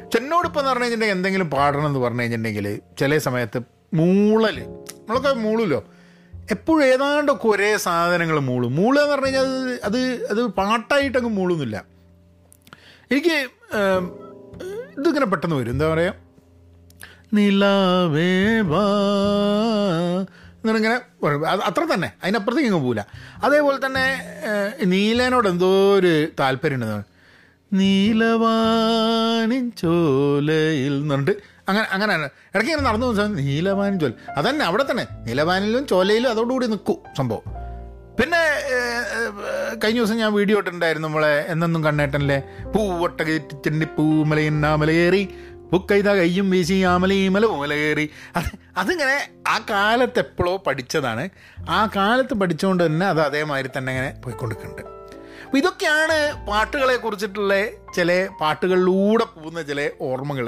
പക്ഷെ എന്നോടിപ്പോൾ എന്ന് പറഞ്ഞു കഴിഞ്ഞിട്ടുണ്ടെങ്കിൽ എന്തെങ്കിലും പാടണം എന്ന് പറഞ്ഞു കഴിഞ്ഞിട്ടുണ്ടെങ്കിൽ ചില സമയത്ത് മൂളൽ നമ്മളൊക്കെ മൂളുമല്ലോ എപ്പോഴും ഏതാണ്ടൊക്കെ ഒരേ സാധനങ്ങൾ മൂളും. മൂളുക എന്ന് പറഞ്ഞു കഴിഞ്ഞാൽ അത് അത് പാട്ടായിട്ടങ്ങ് മൂളുന്നില്ല. എനിക്ക് ഇതിങ്ങനെ പെട്ടെന്ന് വരും. എന്താ പറയുക നിലാവേ വാ. എന്നിങ്ങനെ അത്ര തന്നെ. അതിനപ്പുറത്തേക്ക് ഇങ്ങ് പോവില്ല. അതേപോലെ തന്നെ നീലനോട് എന്തോ ഒരു താല്പര്യമുണ്ട്. നീലവാനിൻ ചോലയിൽ എന്നുണ്ട് അങ്ങനെ അങ്ങനെ ഇടയ്ക്ക് ഇങ്ങനെ നടന്നു നീലവാനി ചോല. അതന്നെ അവിടെ തന്നെ. നീലവാനിലും ചോലയിലും അതോടുകൂടി നിൽക്കും സംഭവം. പിന്നെ കഴിഞ്ഞ ദിവസം ഞാൻ വീഡിയോ ഇട്ടിട്ടുണ്ടായിരുന്നു നമ്മളെ എന്നെന്നും കണ്ണേട്ടനിലെ പൂവട്ട ചെണ്ടി പൂമലയിന്നാമലയേറി പൂക്കൈത കയ്യും വീശി ആമലീമല പൂമലയേറി അത് അതിങ്ങനെ ആ കാലത്ത് എപ്പോഴോ പഠിച്ചതാണ്. ആ കാലത്ത് പഠിച്ചുകൊണ്ട് തന്നെ അത് അതേമാതിരി തന്നെ ഇങ്ങനെ പോയിക്കൊണ്ടിരിക്കുന്നുണ്ട്. അപ്പോൾ ഇതൊക്കെയാണ് പാട്ടുകളെ കുറിച്ചിട്ടുള്ള ചില പാട്ടുകളിലൂടെ പോകുന്ന ചില ഓർമ്മകൾ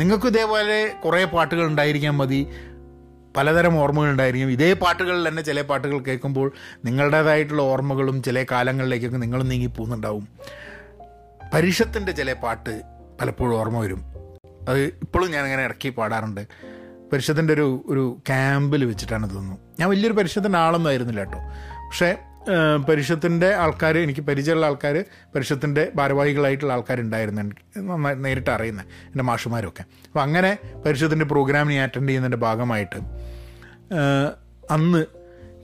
നിങ്ങൾക്കും ഇതേപോലെ കുറേ പാട്ടുകൾ ഉണ്ടായിരിക്കാൻ മതി. പലതരം ഓർമ്മകൾ ഉണ്ടായിരിക്കും ഇതേ പാട്ടുകളിൽ തന്നെ ചില പാട്ടുകൾ കേൾക്കുമ്പോൾ നിങ്ങളുടേതായിട്ടുള്ള ഓർമ്മകളും ചില കാലങ്ങളിലേക്കൊക്കെ നിങ്ങൾ നീങ്ങി പോകുന്നുണ്ടാവും. പരിഷത്തിന്റെ ചില പാട്ട് പലപ്പോഴും ഓർമ്മ വരും. അത് ഇപ്പോഴും ഞാനിങ്ങനെ ഇറക്കി പാടാറുണ്ട്. പരിഷത്തിന്റെ ഒരു ഒരു ക്യാമ്പിൽ വെച്ചിട്ടാണ് തോന്നുന്നു. ഞാൻ വലിയൊരു പരിഷത്തിന്റെ ആളൊന്നും ആയിരുന്നില്ല കേട്ടോ. പക്ഷേ പരിഷത്തിന്റെ ആൾക്കാർ എനിക്ക് പരിചയമുള്ള ആൾക്കാർ പരിഷത്തിന്റെ ഭാരവാഹികളായിട്ടുള്ള ആൾക്കാരുണ്ടായിരുന്നു. എനിക്ക് നന്നായി നേരിട്ട് അറിയുന്ന എന്റെ മാഷുമാരൊക്കെ. അപ്പോൾ അങ്ങനെ പരിഷത്തിന്റെ പ്രോഗ്രാം ഞാൻ അറ്റൻഡ് ചെയ്യുന്നതിന്റെ ഭാഗമായിട്ട് അന്ന്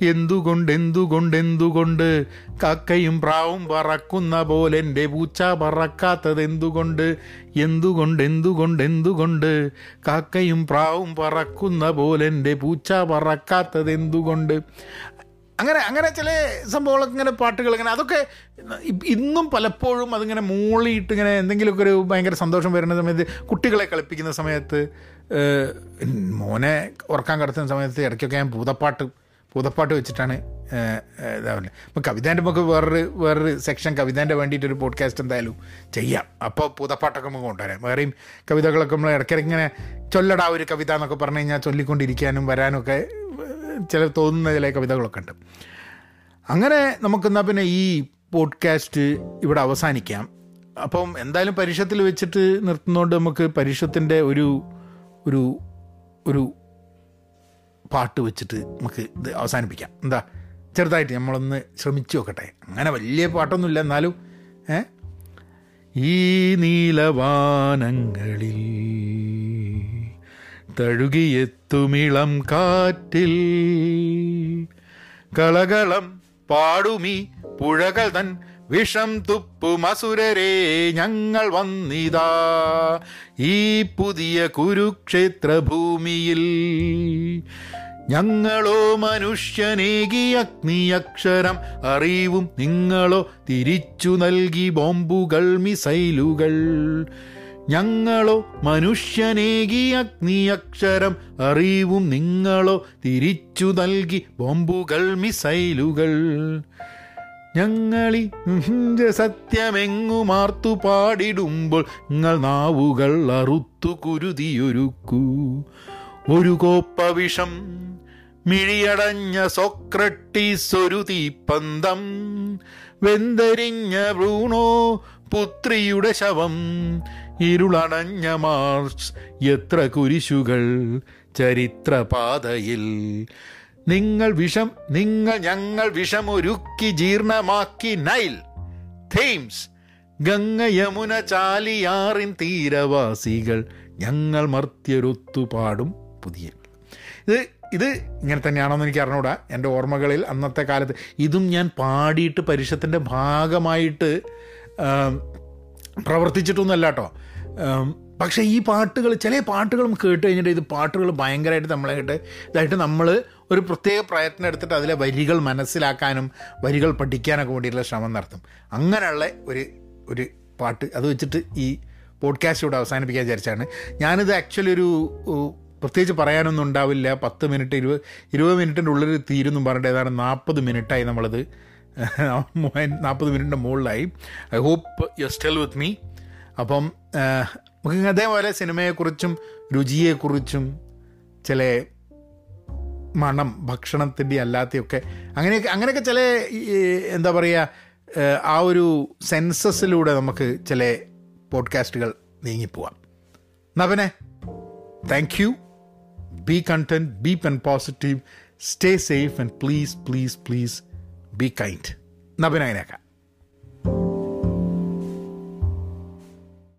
എന്തുകൊണ്ട് എന്തുകൊണ്ട് എന്തുകൊണ്ട് കാക്കയും പ്രാവും പറക്കുന്ന പോലെ എന്റെ പൂച്ച പറക്കാത്തത് എന്തുകൊണ്ട്? എന്തുകൊണ്ട് എന്തുകൊണ്ട് എന്തുകൊണ്ട് കാക്കയും പ്രാവും പറക്കുന്ന പോലെ എന്റെ പൂച്ച പറക്കാത്തത് എന്തുകൊണ്ട്? അങ്ങനെ അങ്ങനെ ചില സംഭവങ്ങളൊക്കെ ഇങ്ങനെ പാട്ടുകൾ ഇങ്ങനെ അതൊക്കെ ഇന്നും പലപ്പോഴും അതിങ്ങനെ മൂളിയിട്ട് ഇങ്ങനെ എന്തെങ്കിലുമൊക്കെ ഒരു ഭയങ്കര സന്തോഷം വരുന്ന സമയത്ത് കുട്ടികളെ കളിപ്പിക്കുന്ന സമയത്ത് മോനെ ഉറക്കാൻ കിടത്തുന്ന സമയത്ത് ഇടയ്ക്കൊക്കെ ഞാൻ ഭൂതപ്പാട്ട് ഭൂതപ്പാട്ട് വെച്ചിട്ടാണ് ഇതാവില്ല അപ്പോൾ കവിതേന്റെ നമുക്ക് വേറൊരു വേറൊരു സെക്ഷൻ കവിതേന്റെ വേണ്ടിയിട്ടൊരു പോഡ്കാസ്റ്റ് എന്തായാലും ചെയ്യാം. അപ്പോൾ പൂതപ്പാട്ടൊക്കെ നമുക്ക് കൊണ്ടുവരാം. വേറെയും കവിതകളൊക്കെ നമ്മൾ ഇടയ്ക്കിടയ്ക്ക് ഇങ്ങനെ ചൊല്ലടാ ഒരു കവിത എന്നൊക്കെ പറഞ്ഞു കഴിഞ്ഞാൽ ചൊല്ലിക്കൊണ്ടിരിക്കാനും വരാനും ഒക്കെ ചില തോന്നുന്ന ചില കവിതകളൊക്കെ ഉണ്ട്. അങ്ങനെ നമുക്കെന്നാൽ പിന്നെ ഈ പോഡ്കാസ്റ്റ് ഇവിടെ അവസാനിക്കാം. അപ്പം എന്തായാലും പരീക്ഷത്തിൽ വെച്ചിട്ട് നിർത്തുന്നതുകൊണ്ട് നമുക്ക് പരീക്ഷത്തിന്റെ ഒരു ഒരു ഒരു പാട്ട് വെച്ചിട്ട് നമുക്ക് ഇത് അവസാനിപ്പിക്കാം. എന്താ? ചെറുതായിട്ട് നമ്മളൊന്ന് ശ്രമിച്ചു നോക്കട്ടെ. അങ്ങനെ വലിയ പാട്ടൊന്നുമില്ല എന്നാലും ഈ നീലവാനങ്ങളിൽ തഴുകിയെത്തുമിളം കാറ്റിൽ. കളകളം പാടുമി പുഴകൾ തൻ വിഷം തുപ്പുമസുരരെ ഞങ്ങൾ വന്നിതാ ഈ പുതിയ കുരുക്ഷേത്ര ഭൂമിയിൽ ഞങ്ങളോ മനുഷ്യനേകി അഗ്നിയക്ഷരം അറിവും നിങ്ങളോ തിരിച്ചു നൽകി ബോംബുകൾ മിസൈലുകൾ. ഞങ്ങളോ മനുഷ്യനേകി അഗ്നിയക്ഷരം അറിവും നിങ്ങളോ തിരിച്ചു നൽകി ബോംബുകൾ മിസൈലുകൾ. ഞങ്ങളി സത്യമെങ്ങുമാർത്തു പാടിടുമ്പോൾ നിങ്ങൾ നാവുകൾ അറുത്തു കുരുതിയൊരുക്കൂ. ഒരു കോപ്പവിഷം മിഴിയടഞ്ഞ സോക്രട്ടീസ് ഒരു തീപ്പന്തം. വെന്തരിഞ്ഞ ബ്രൂണോ പുത്രിയുടെ ശവം ഇരുളണഞ്ഞ മാർച്ച് എത്ര കുരിശുകൾ ചരിത്രപാതയിൽ. നിങ്ങൾ വിഷം നിങ്ങൾ ഞങ്ങൾ വിഷമൊരുക്കി ജീർണമാക്കി നൈൽ. തേംസ് ഗംഗ യമുന ചാലിയാറിൻ തീരവാസികൾ ഞങ്ങൾ മർത്യരൊത്തു പാടും പുതിയ. ഇത് ഇത് ഇങ്ങനെ തന്നെയാണെന്ന് എനിക്ക് അറിഞ്ഞൂടാ. എന്റെ ഓർമ്മകളിൽ അന്നത്തെ കാലത്ത് ഇതും ഞാൻ പാടിയിട്ട് പരിഷത്തിന്റെ ഭാഗമായിട്ട് പ്രവർത്തിച്ചിട്ടൊന്നുമല്ല കേട്ടോ പക്ഷേ ഈ പാട്ടുകൾ ചില പാട്ടുകളും കേട്ട് കഴിഞ്ഞിട്ട് ഇത് പാട്ടുകൾ ഭയങ്കരമായിട്ട് നമ്മളെ കേട്ട് ഇതായിട്ട് നമ്മൾ ഒരു പ്രത്യേക പ്രയത്നം എടുത്തിട്ട് അതിലെ വരികൾ മനസ്സിലാക്കാനും വരികൾ പഠിക്കാനൊക്കെ വേണ്ടിയിട്ടുള്ള ശ്രമം നടത്തും. അങ്ങനെയുള്ള ഒരു ഒരു പാട്ട് അത് വെച്ചിട്ട് ഈ പോഡ്കാസ്റ്റ് ഇവിടെ അവസാനിപ്പിക്കാൻ വിചാരിച്ചാണ്. ഞാനിത് ആക്ച്വലി ഒരു പ്രത്യേകിച്ച് പറയാനൊന്നും ഉണ്ടാവില്ല. പത്ത് മിനിറ്റ് ഇരുപത് ഇരുപത് മിനിറ്റിന്റെ ഉള്ളിൽ തീരുന്നു പറഞ്ഞിട്ട് ഏതാണ് നാൽപ്പത് മിനിറ്റായി നമ്മളത് നാൽപ്പത് മിനിറ്റിന്റെ മുകളിലായി. I hope you still with me അപ്പം നമുക്ക് അതേപോലെ സിനിമയെക്കുറിച്ചും രുചിയെക്കുറിച്ചും ചില മണം ഭക്ഷണത്തിന്റെ അല്ലാത്തയൊക്കെ അങ്ങനെയൊക്കെ അങ്ങനെയൊക്കെ ചില എന്താ പറയുക ആ ഒരു സെൻസസിലൂടെ നമുക്ക് ചില പോഡ്കാസ്റ്റുകൾ നീങ്ങിപ്പോവാം. എന്നാ പിന്നെ thank you be content be pen positive stay safe and please please please be kind എന്നാ പിന്നെ അങ്ങനെയാക്കാം.